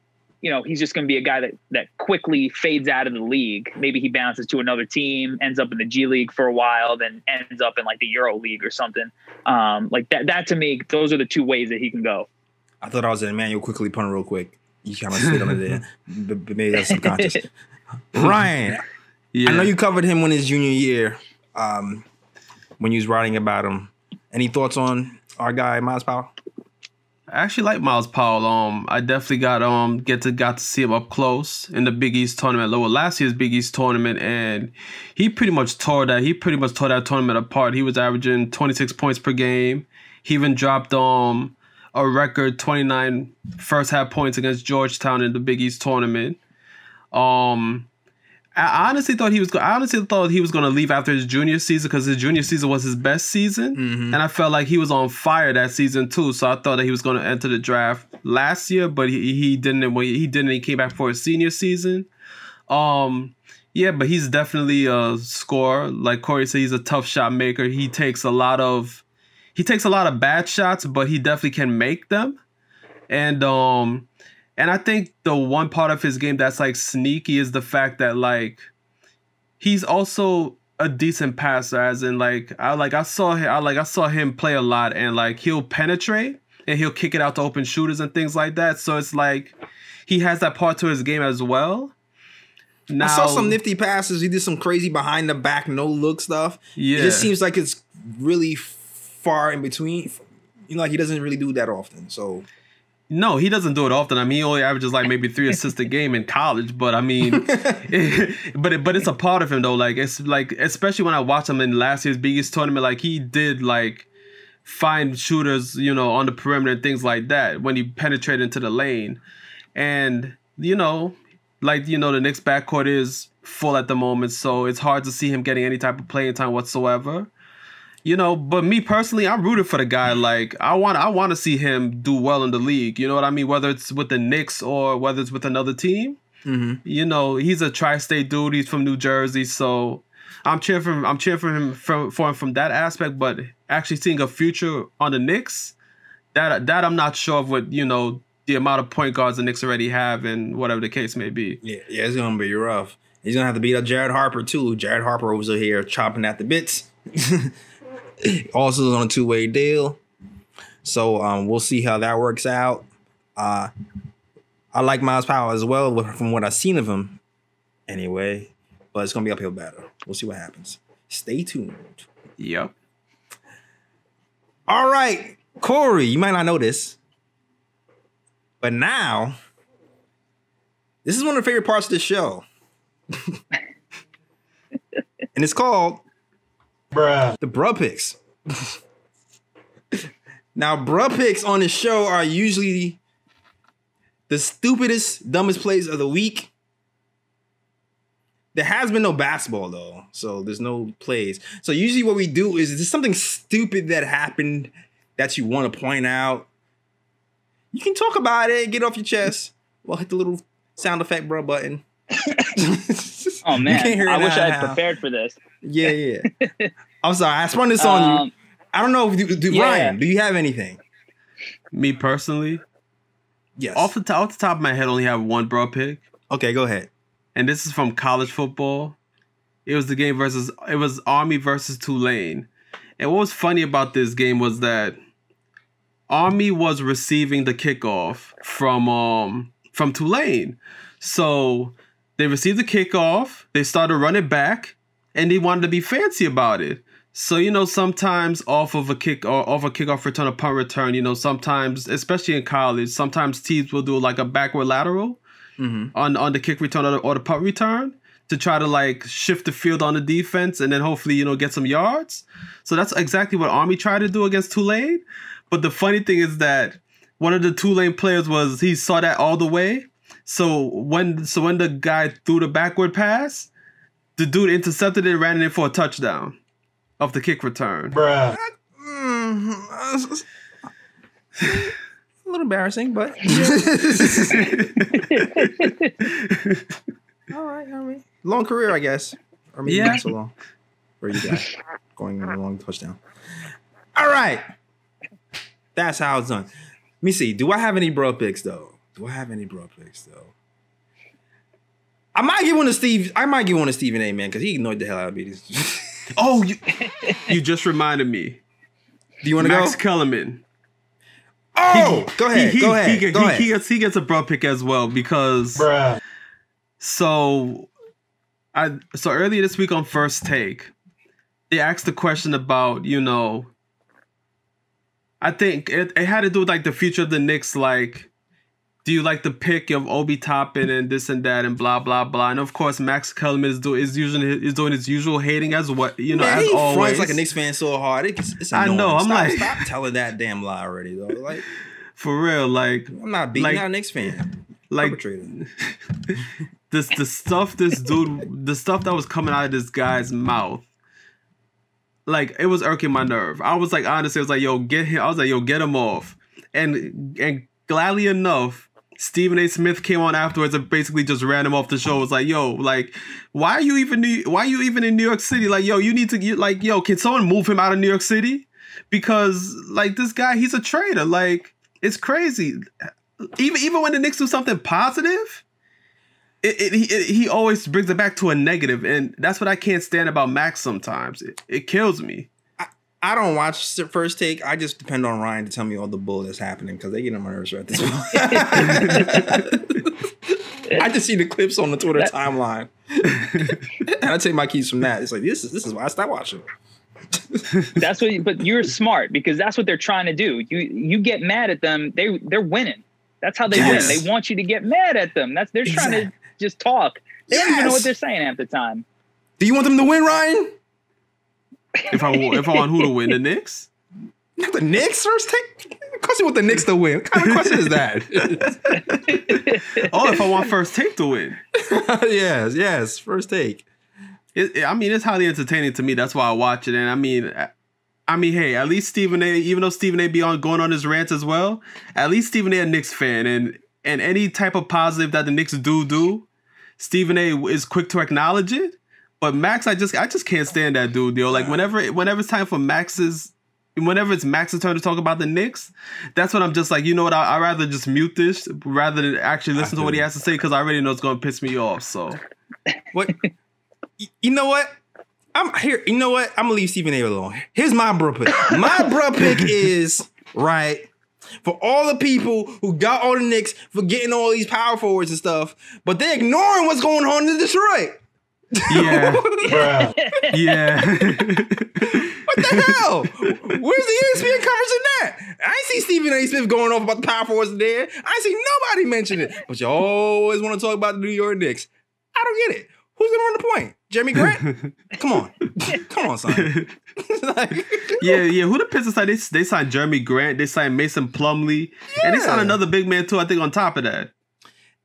you know, he's just going to be a guy that that quickly fades out of the league. Maybe he bounces to another team, ends up in the G League for a while, then ends up in like the Euro League or something. Um, like that. That to me, those are the two ways that he can go. I thought I was an Immanuel Quickley pun real quick. You kind of slid under there, but, maybe that's subconscious. Ryan, Yeah. I know you covered him when his junior year, um, when you was writing about him. Any thoughts on our guy Myles Powell? I actually like Myles Powell. Um, I definitely got um get to got to see him up close in the Big East tournament, lower last year's Big East tournament, and he pretty much tore that. He pretty much tore that tournament apart. He was averaging 26 points per game. He even dropped um a record 29 first half points against Georgetown in the Big East tournament. Um, I honestly thought he was. I honestly thought he was going to leave after his junior season because his junior season was his best season, Mm-hmm. and I felt like he was on fire that season too. So I thought that he was going to enter the draft last year, but he, he didn't. When he didn't, he came back for his senior season. Um, yeah, but he's definitely a scorer. Like Cory said, he's a tough shot maker. He takes a lot of, he takes a lot of bad shots, but he definitely can make them. And um, and I think the one part of his game that's like sneaky is the fact that like he's also a decent passer as in like I like I saw him I like I saw him play a lot and like he'll penetrate and he'll kick it out to open shooters and things like that. So it's like he has that part to his game as well. Now, I saw some nifty passes. He did some crazy behind the back, no look stuff. Yeah. It just seems like it's really far in between. You know, like he doesn't really do that often. So No, he doesn't do it often. I mean, he only averages like maybe three assists a game in college. But I mean, but it, but it's a part of him though. Like it's like especially when I watched him in last year's Big East tournament, like he did like find shooters, you know, on the perimeter and things like that when he penetrated into the lane, and you know, like you know, the Knicks backcourt is full at the moment, so it's hard to see him getting any type of playing time whatsoever you know but me personally i'm rooted for the guy. Like i want i want to see him do well in the league. You know what i mean? Whether it's with the Knicks or whether it's with another team. Mm-hmm. You know he's a tri-state dude. He's from new jersey. So i'm cheering for him i'm cheering for him from, for him from that aspect. But actually seeing a future on the Knicks that that i'm not sure of what you know the amount of point guards the Knicks already have and whatever the case may be. Yeah, yeah, it's gonna be rough. He's gonna have to beat up Jared Harper too. Jared Harper was here chopping at the bits. also on a two way deal. So um, we'll see how that works out. Uh, I like Myles Powell as well from what I've seen of him. Anyway, but it's gonna be uphill battle. We'll see what happens. Stay tuned. yep All right, Cory, you might not know this, but now this is one of the favorite parts of the show, and it's called Bruh. the Bruh Picks. now, Bruh Picks on the show are usually the stupidest, dumbest plays of the week. There has been no basketball though, so there's no plays. So usually what we do is there's something stupid that happened that you want to point out. You can talk about it, get off your chest. Well, hit the little sound effect bruh button. Oh You man, can't hear I wish I had now. prepared for this. Yeah, yeah. I'm sorry, I sprung this on you. Um, I don't know if you do yeah. Ryan, do you have anything? me personally Yes. off the, top, off the top of my head only have one bro pick okay, go ahead. and this is from college football. It was the game versus it was Army versus Tulane. And what was funny about this game was that Army was receiving the kickoff from um from Tulane. So they received the kickoff, they started running back, and they wanted to be fancy about it. So you know, sometimes off of a kick or off a kickoff return, a punt return, you know, sometimes, especially in college, sometimes teams will do like a backward lateral Mm-hmm. on on the kick return or the, or the punt return to try to like shift the field on the defense and then hopefully you know get some yards. So that's exactly what Army tried to do against Tulane. But the funny thing is that one of the Tulane players was he saw that all the way. So when so when the guy threw the backward pass, the dude intercepted it, ran it in for a touchdown of the kick return. Bruh. Mm, a little embarrassing, but all right, all right. Long career, I guess. Or maybe Yeah. not so long. For you guys going on a long touchdown. All right. That's how it's done. Let me see. Do I have any bro picks though? Do I have any broad picks though? I might give one to Steve. I might give one to Stephen A. Man because he ignored the hell out of me. Oh, you, you just reminded me. Do you want to go? Max Kellerman. Oh, go ahead. He, he, go ahead. He, go he- ahead. he gets he gets a broad pick as well because Bruh. so I so earlier this week on First Take, they asked the question about you know I think it, it had to do with like the future of the Knicks. Like, do you like the pick of Obi Toppin and this and that and blah blah blah? And of course, Max Kellerman is doing is usually is doing his usual hating as what you know Man, as he always. like a Knicks fan so hard. It's, it's I know, I'm stop, like- stop telling that damn lie already, though. Like, For real, like I'm not beating Like- out a Knicks fan. like this the stuff this dude the stuff that was coming out of this guy's mouth like it was irking my nerve i was like honestly i was like yo get him i was like yo get him off and and gladly enough Stephen A. Smith came on afterwards and basically just ran him off the show. It Was like, "Yo, like, why are you even? New- Why are you even in New York City? Like, yo, you need to get like, yo, can someone move him out of New York City? Because like this guy, he's a traitor. Like, it's crazy. Even even when the Knicks do something positive, it, it, he, it, he always brings it back to a negative, and that's what I can't stand about Max. Sometimes it, it kills me. I don't watch the first take. I just depend on Ryan to tell me all the bull that's happening because they get on my nerves right this point. I just see the clips on the Twitter timeline, and I take my keys from that. It's like this is this is why I stopped watching. That's what. You, but you're smart because that's what they're trying to do. You you get mad at them. They they're winning. That's how they Yes. win. They want you to get mad at them. That's they're trying to just talk. They don't even know what they're saying half the time. Do you want them to win, Ryan? If I if I want who to win, the Knicks. Not the Knicks first take. Of course, you want the Knicks to win. What kind of question is that? Oh, if I want first take to win. yes, yes, first take. It, it- I mean, it's highly entertaining to me. That's why I watch it. And I mean, I- I mean, hey, at least Stephen A. Even though Stephen A. be on going on his rants as well, at least Stephen A. a Knicks fan, and and any type of positive that the Knicks do do, Stephen A. is quick to acknowledge it. But Max, I just I just can't stand that dude, yo. Like whenever whenever it's time for Max's. Whenever it's Max's turn to talk about the Knicks, that's when I'm just like, you know what? I, I'd rather just mute this rather than actually listen to what he has to say because I already know it's going to piss me off. So, What? You know what? I'm here. You know what? I'm gonna leave Stephen A. alone. Here's my bro pick. My bro pick is right for all the people who got all the Knicks for getting all these power forwards and stuff, but they're ignoring what's going on in Detroit. Yeah, Bruh. yeah. What the hell? Where's the ESPN coverage in that? I ain't see Stephen A. Smith going off about the power forwards there. I ain't see nobody mention it. But you always want to talk about the New York Knicks. I don't get it. Who's gonna run the point? Jerami Grant? Come on. Come on, son. Like- Yeah, yeah. Who the Pistons signed? They, they signed Jerami Grant. They signed Mason Plumlee, and they signed another big man too. I think on top of that.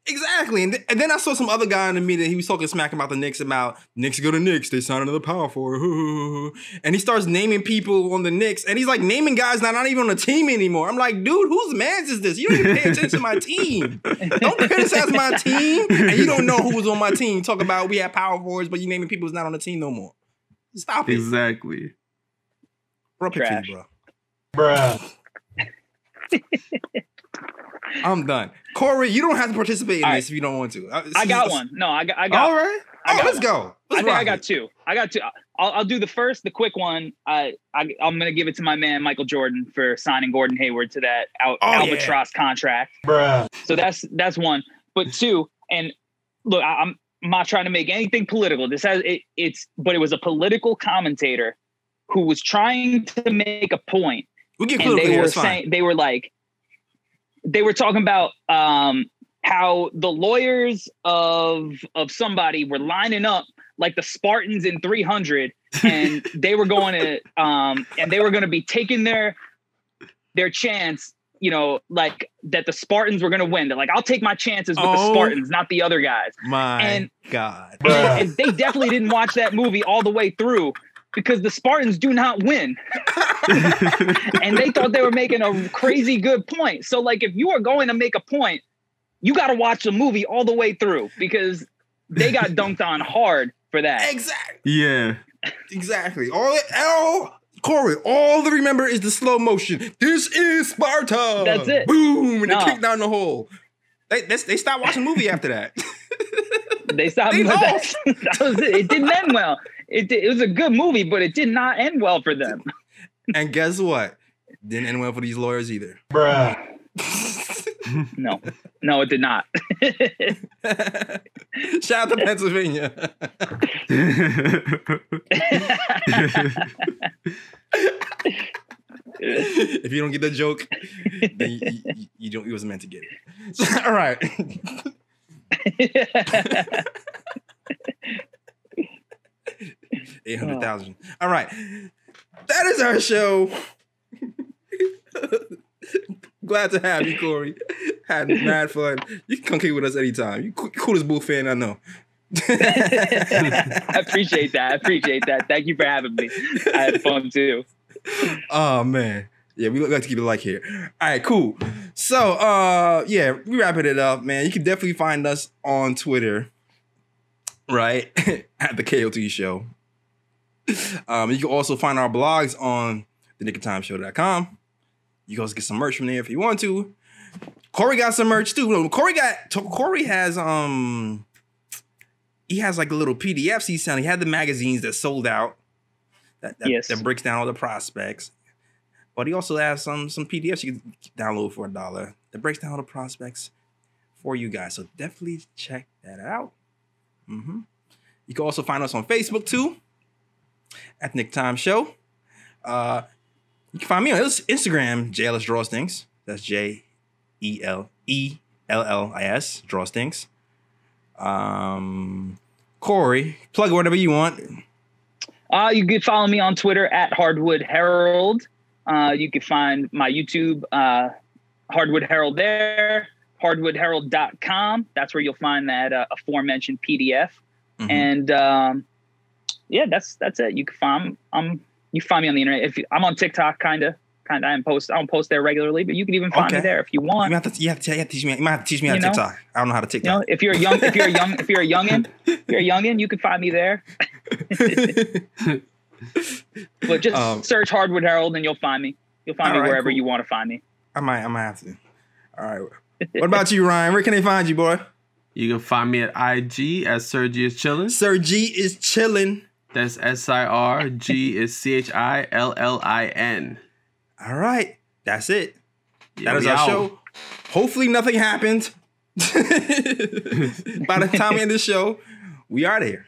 Exactly. And, th- and then I saw some other guy in the media. He was talking smack about the Knicks about Knicks go to Knicks. They signed another power forward. And he starts naming people on the Knicks. And he's like naming guys that are not even on the team anymore. I'm like, dude, whose man's is this? You don't even pay attention to my team. Don't criticize my team. And you don't know who was on my team. Talk about we have power forwards, but you naming people who's not on the team no more. Stop it. Exactly. Bro, pick Trash. you, bro. Bruh. I'm done. Cory, you don't have to participate in All this if you don't want to. Uh, I got one. No, I got. I got. All right. Oh, got let's one. go. I Let's think I got it. two. I got two. I'll, I'll do the first, the quick one. I, I I'm gonna give it to my man Michael Jordan for signing Gordon Hayward to that Al- Oh, yeah. albatross contract. Bruh. So that's that's one. But two, and look, I, I'm not trying to make anything political. This has it, it's, but it was a political commentator who was trying to make a point, We get and political they here. were It's fine. they were like, they were talking about um how the lawyers of of somebody were lining up like the Spartans in 300 and they were going to um and they were going to be taking their their chance you know like that the Spartans were going to win They're like I'll take my chances with the Oh. Spartans not the other guys My And- God. Bruh. and they definitely didn't watch that movie all the way through because the Spartans do not win and they thought they were making a crazy good point so like if you are going to make a point you got to watch the movie all the way through because they got dunked on hard for that Exactly. Yeah. Exactly. All all Cory, all they remember is the slow motion. This is Sparta. That's it. Boom, and No. they kick down the hole. They they, they stopped watching the movie after that. They stopped. They but lost. that's- that was it. It didn't end well. It, it was a good movie, but it did not end well for them. and guess what? Didn't end well for these lawyers either. Bruh. No, no, it did not. Shout out to Pennsylvania. if you don't get the joke, then you, you, you don't. You wasn't meant to get it. All right. Eight hundred thousand. All right. That is our show. Glad to have you, Cory. Had mad fun. You can come kick with us anytime. You coolest bull fan I know. I appreciate that. I appreciate that. Thank you for having me. I had fun too. Oh man. Yeah, we look like to keep it like here. All right, cool. So uh yeah, we wrapping it up, man. You can definitely find us on Twitter, right? At the KOT show. Um, you can also find our blogs on the nickoftimeshow.com. You can also get some merch from there if you want to. Cory got some merch too. Cory got Cory has um he has like a little PDFs he sent. He had the magazines that sold out. That, that, Yes. that breaks down all the prospects. But he also has some some PDFs you can download for a dollar that breaks down all the prospects for you guys. So definitely check that out. hmm You can also find us on Facebook too, at Nick Time Show. Uh, you can find me on Ins- Instagram, JLS Drawstings. That's J E L E L L I S Drawstings. Um, Cory, plug whatever you want. Uh, you can follow me on Twitter at Hardwood Herald. Uh, you can find my YouTube, uh, Hardwood Herald there, hardwoodherald.com. That's where you'll find that uh, aforementioned PDF. Mhm. And um, yeah, that's that's it. You can find I'm you find me on the internet. If you, I'm on TikTok, kind of, kind of. I am post. I don't post there regularly, but you can even find Okay. me there if you want. You want. have to, you have to, you have to teach me. You might have to teach me how to You know? TikTok. I don't know how to You know, TikTok. if you're a young, if you're a young, if you're a youngin, if you're a youngin, you can find me there. But just Um, search Hardwood Herald and you'll find me. You'll find me right, wherever cool. you want to find me. I might, I might have to. All right. What about you, Ryan? Where can they find you, boy? You can find me at IG as Sergi is chilling. Sir G is chilling. That's S I R G is C H I L L I N. All right, that's it. That is we our out. show. Hopefully, nothing happened. By the time we end the show, we are there.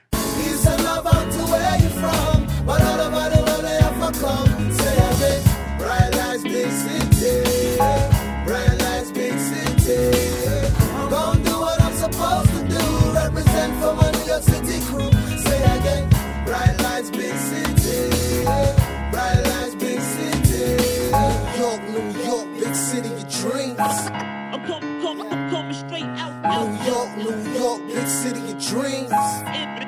Coming,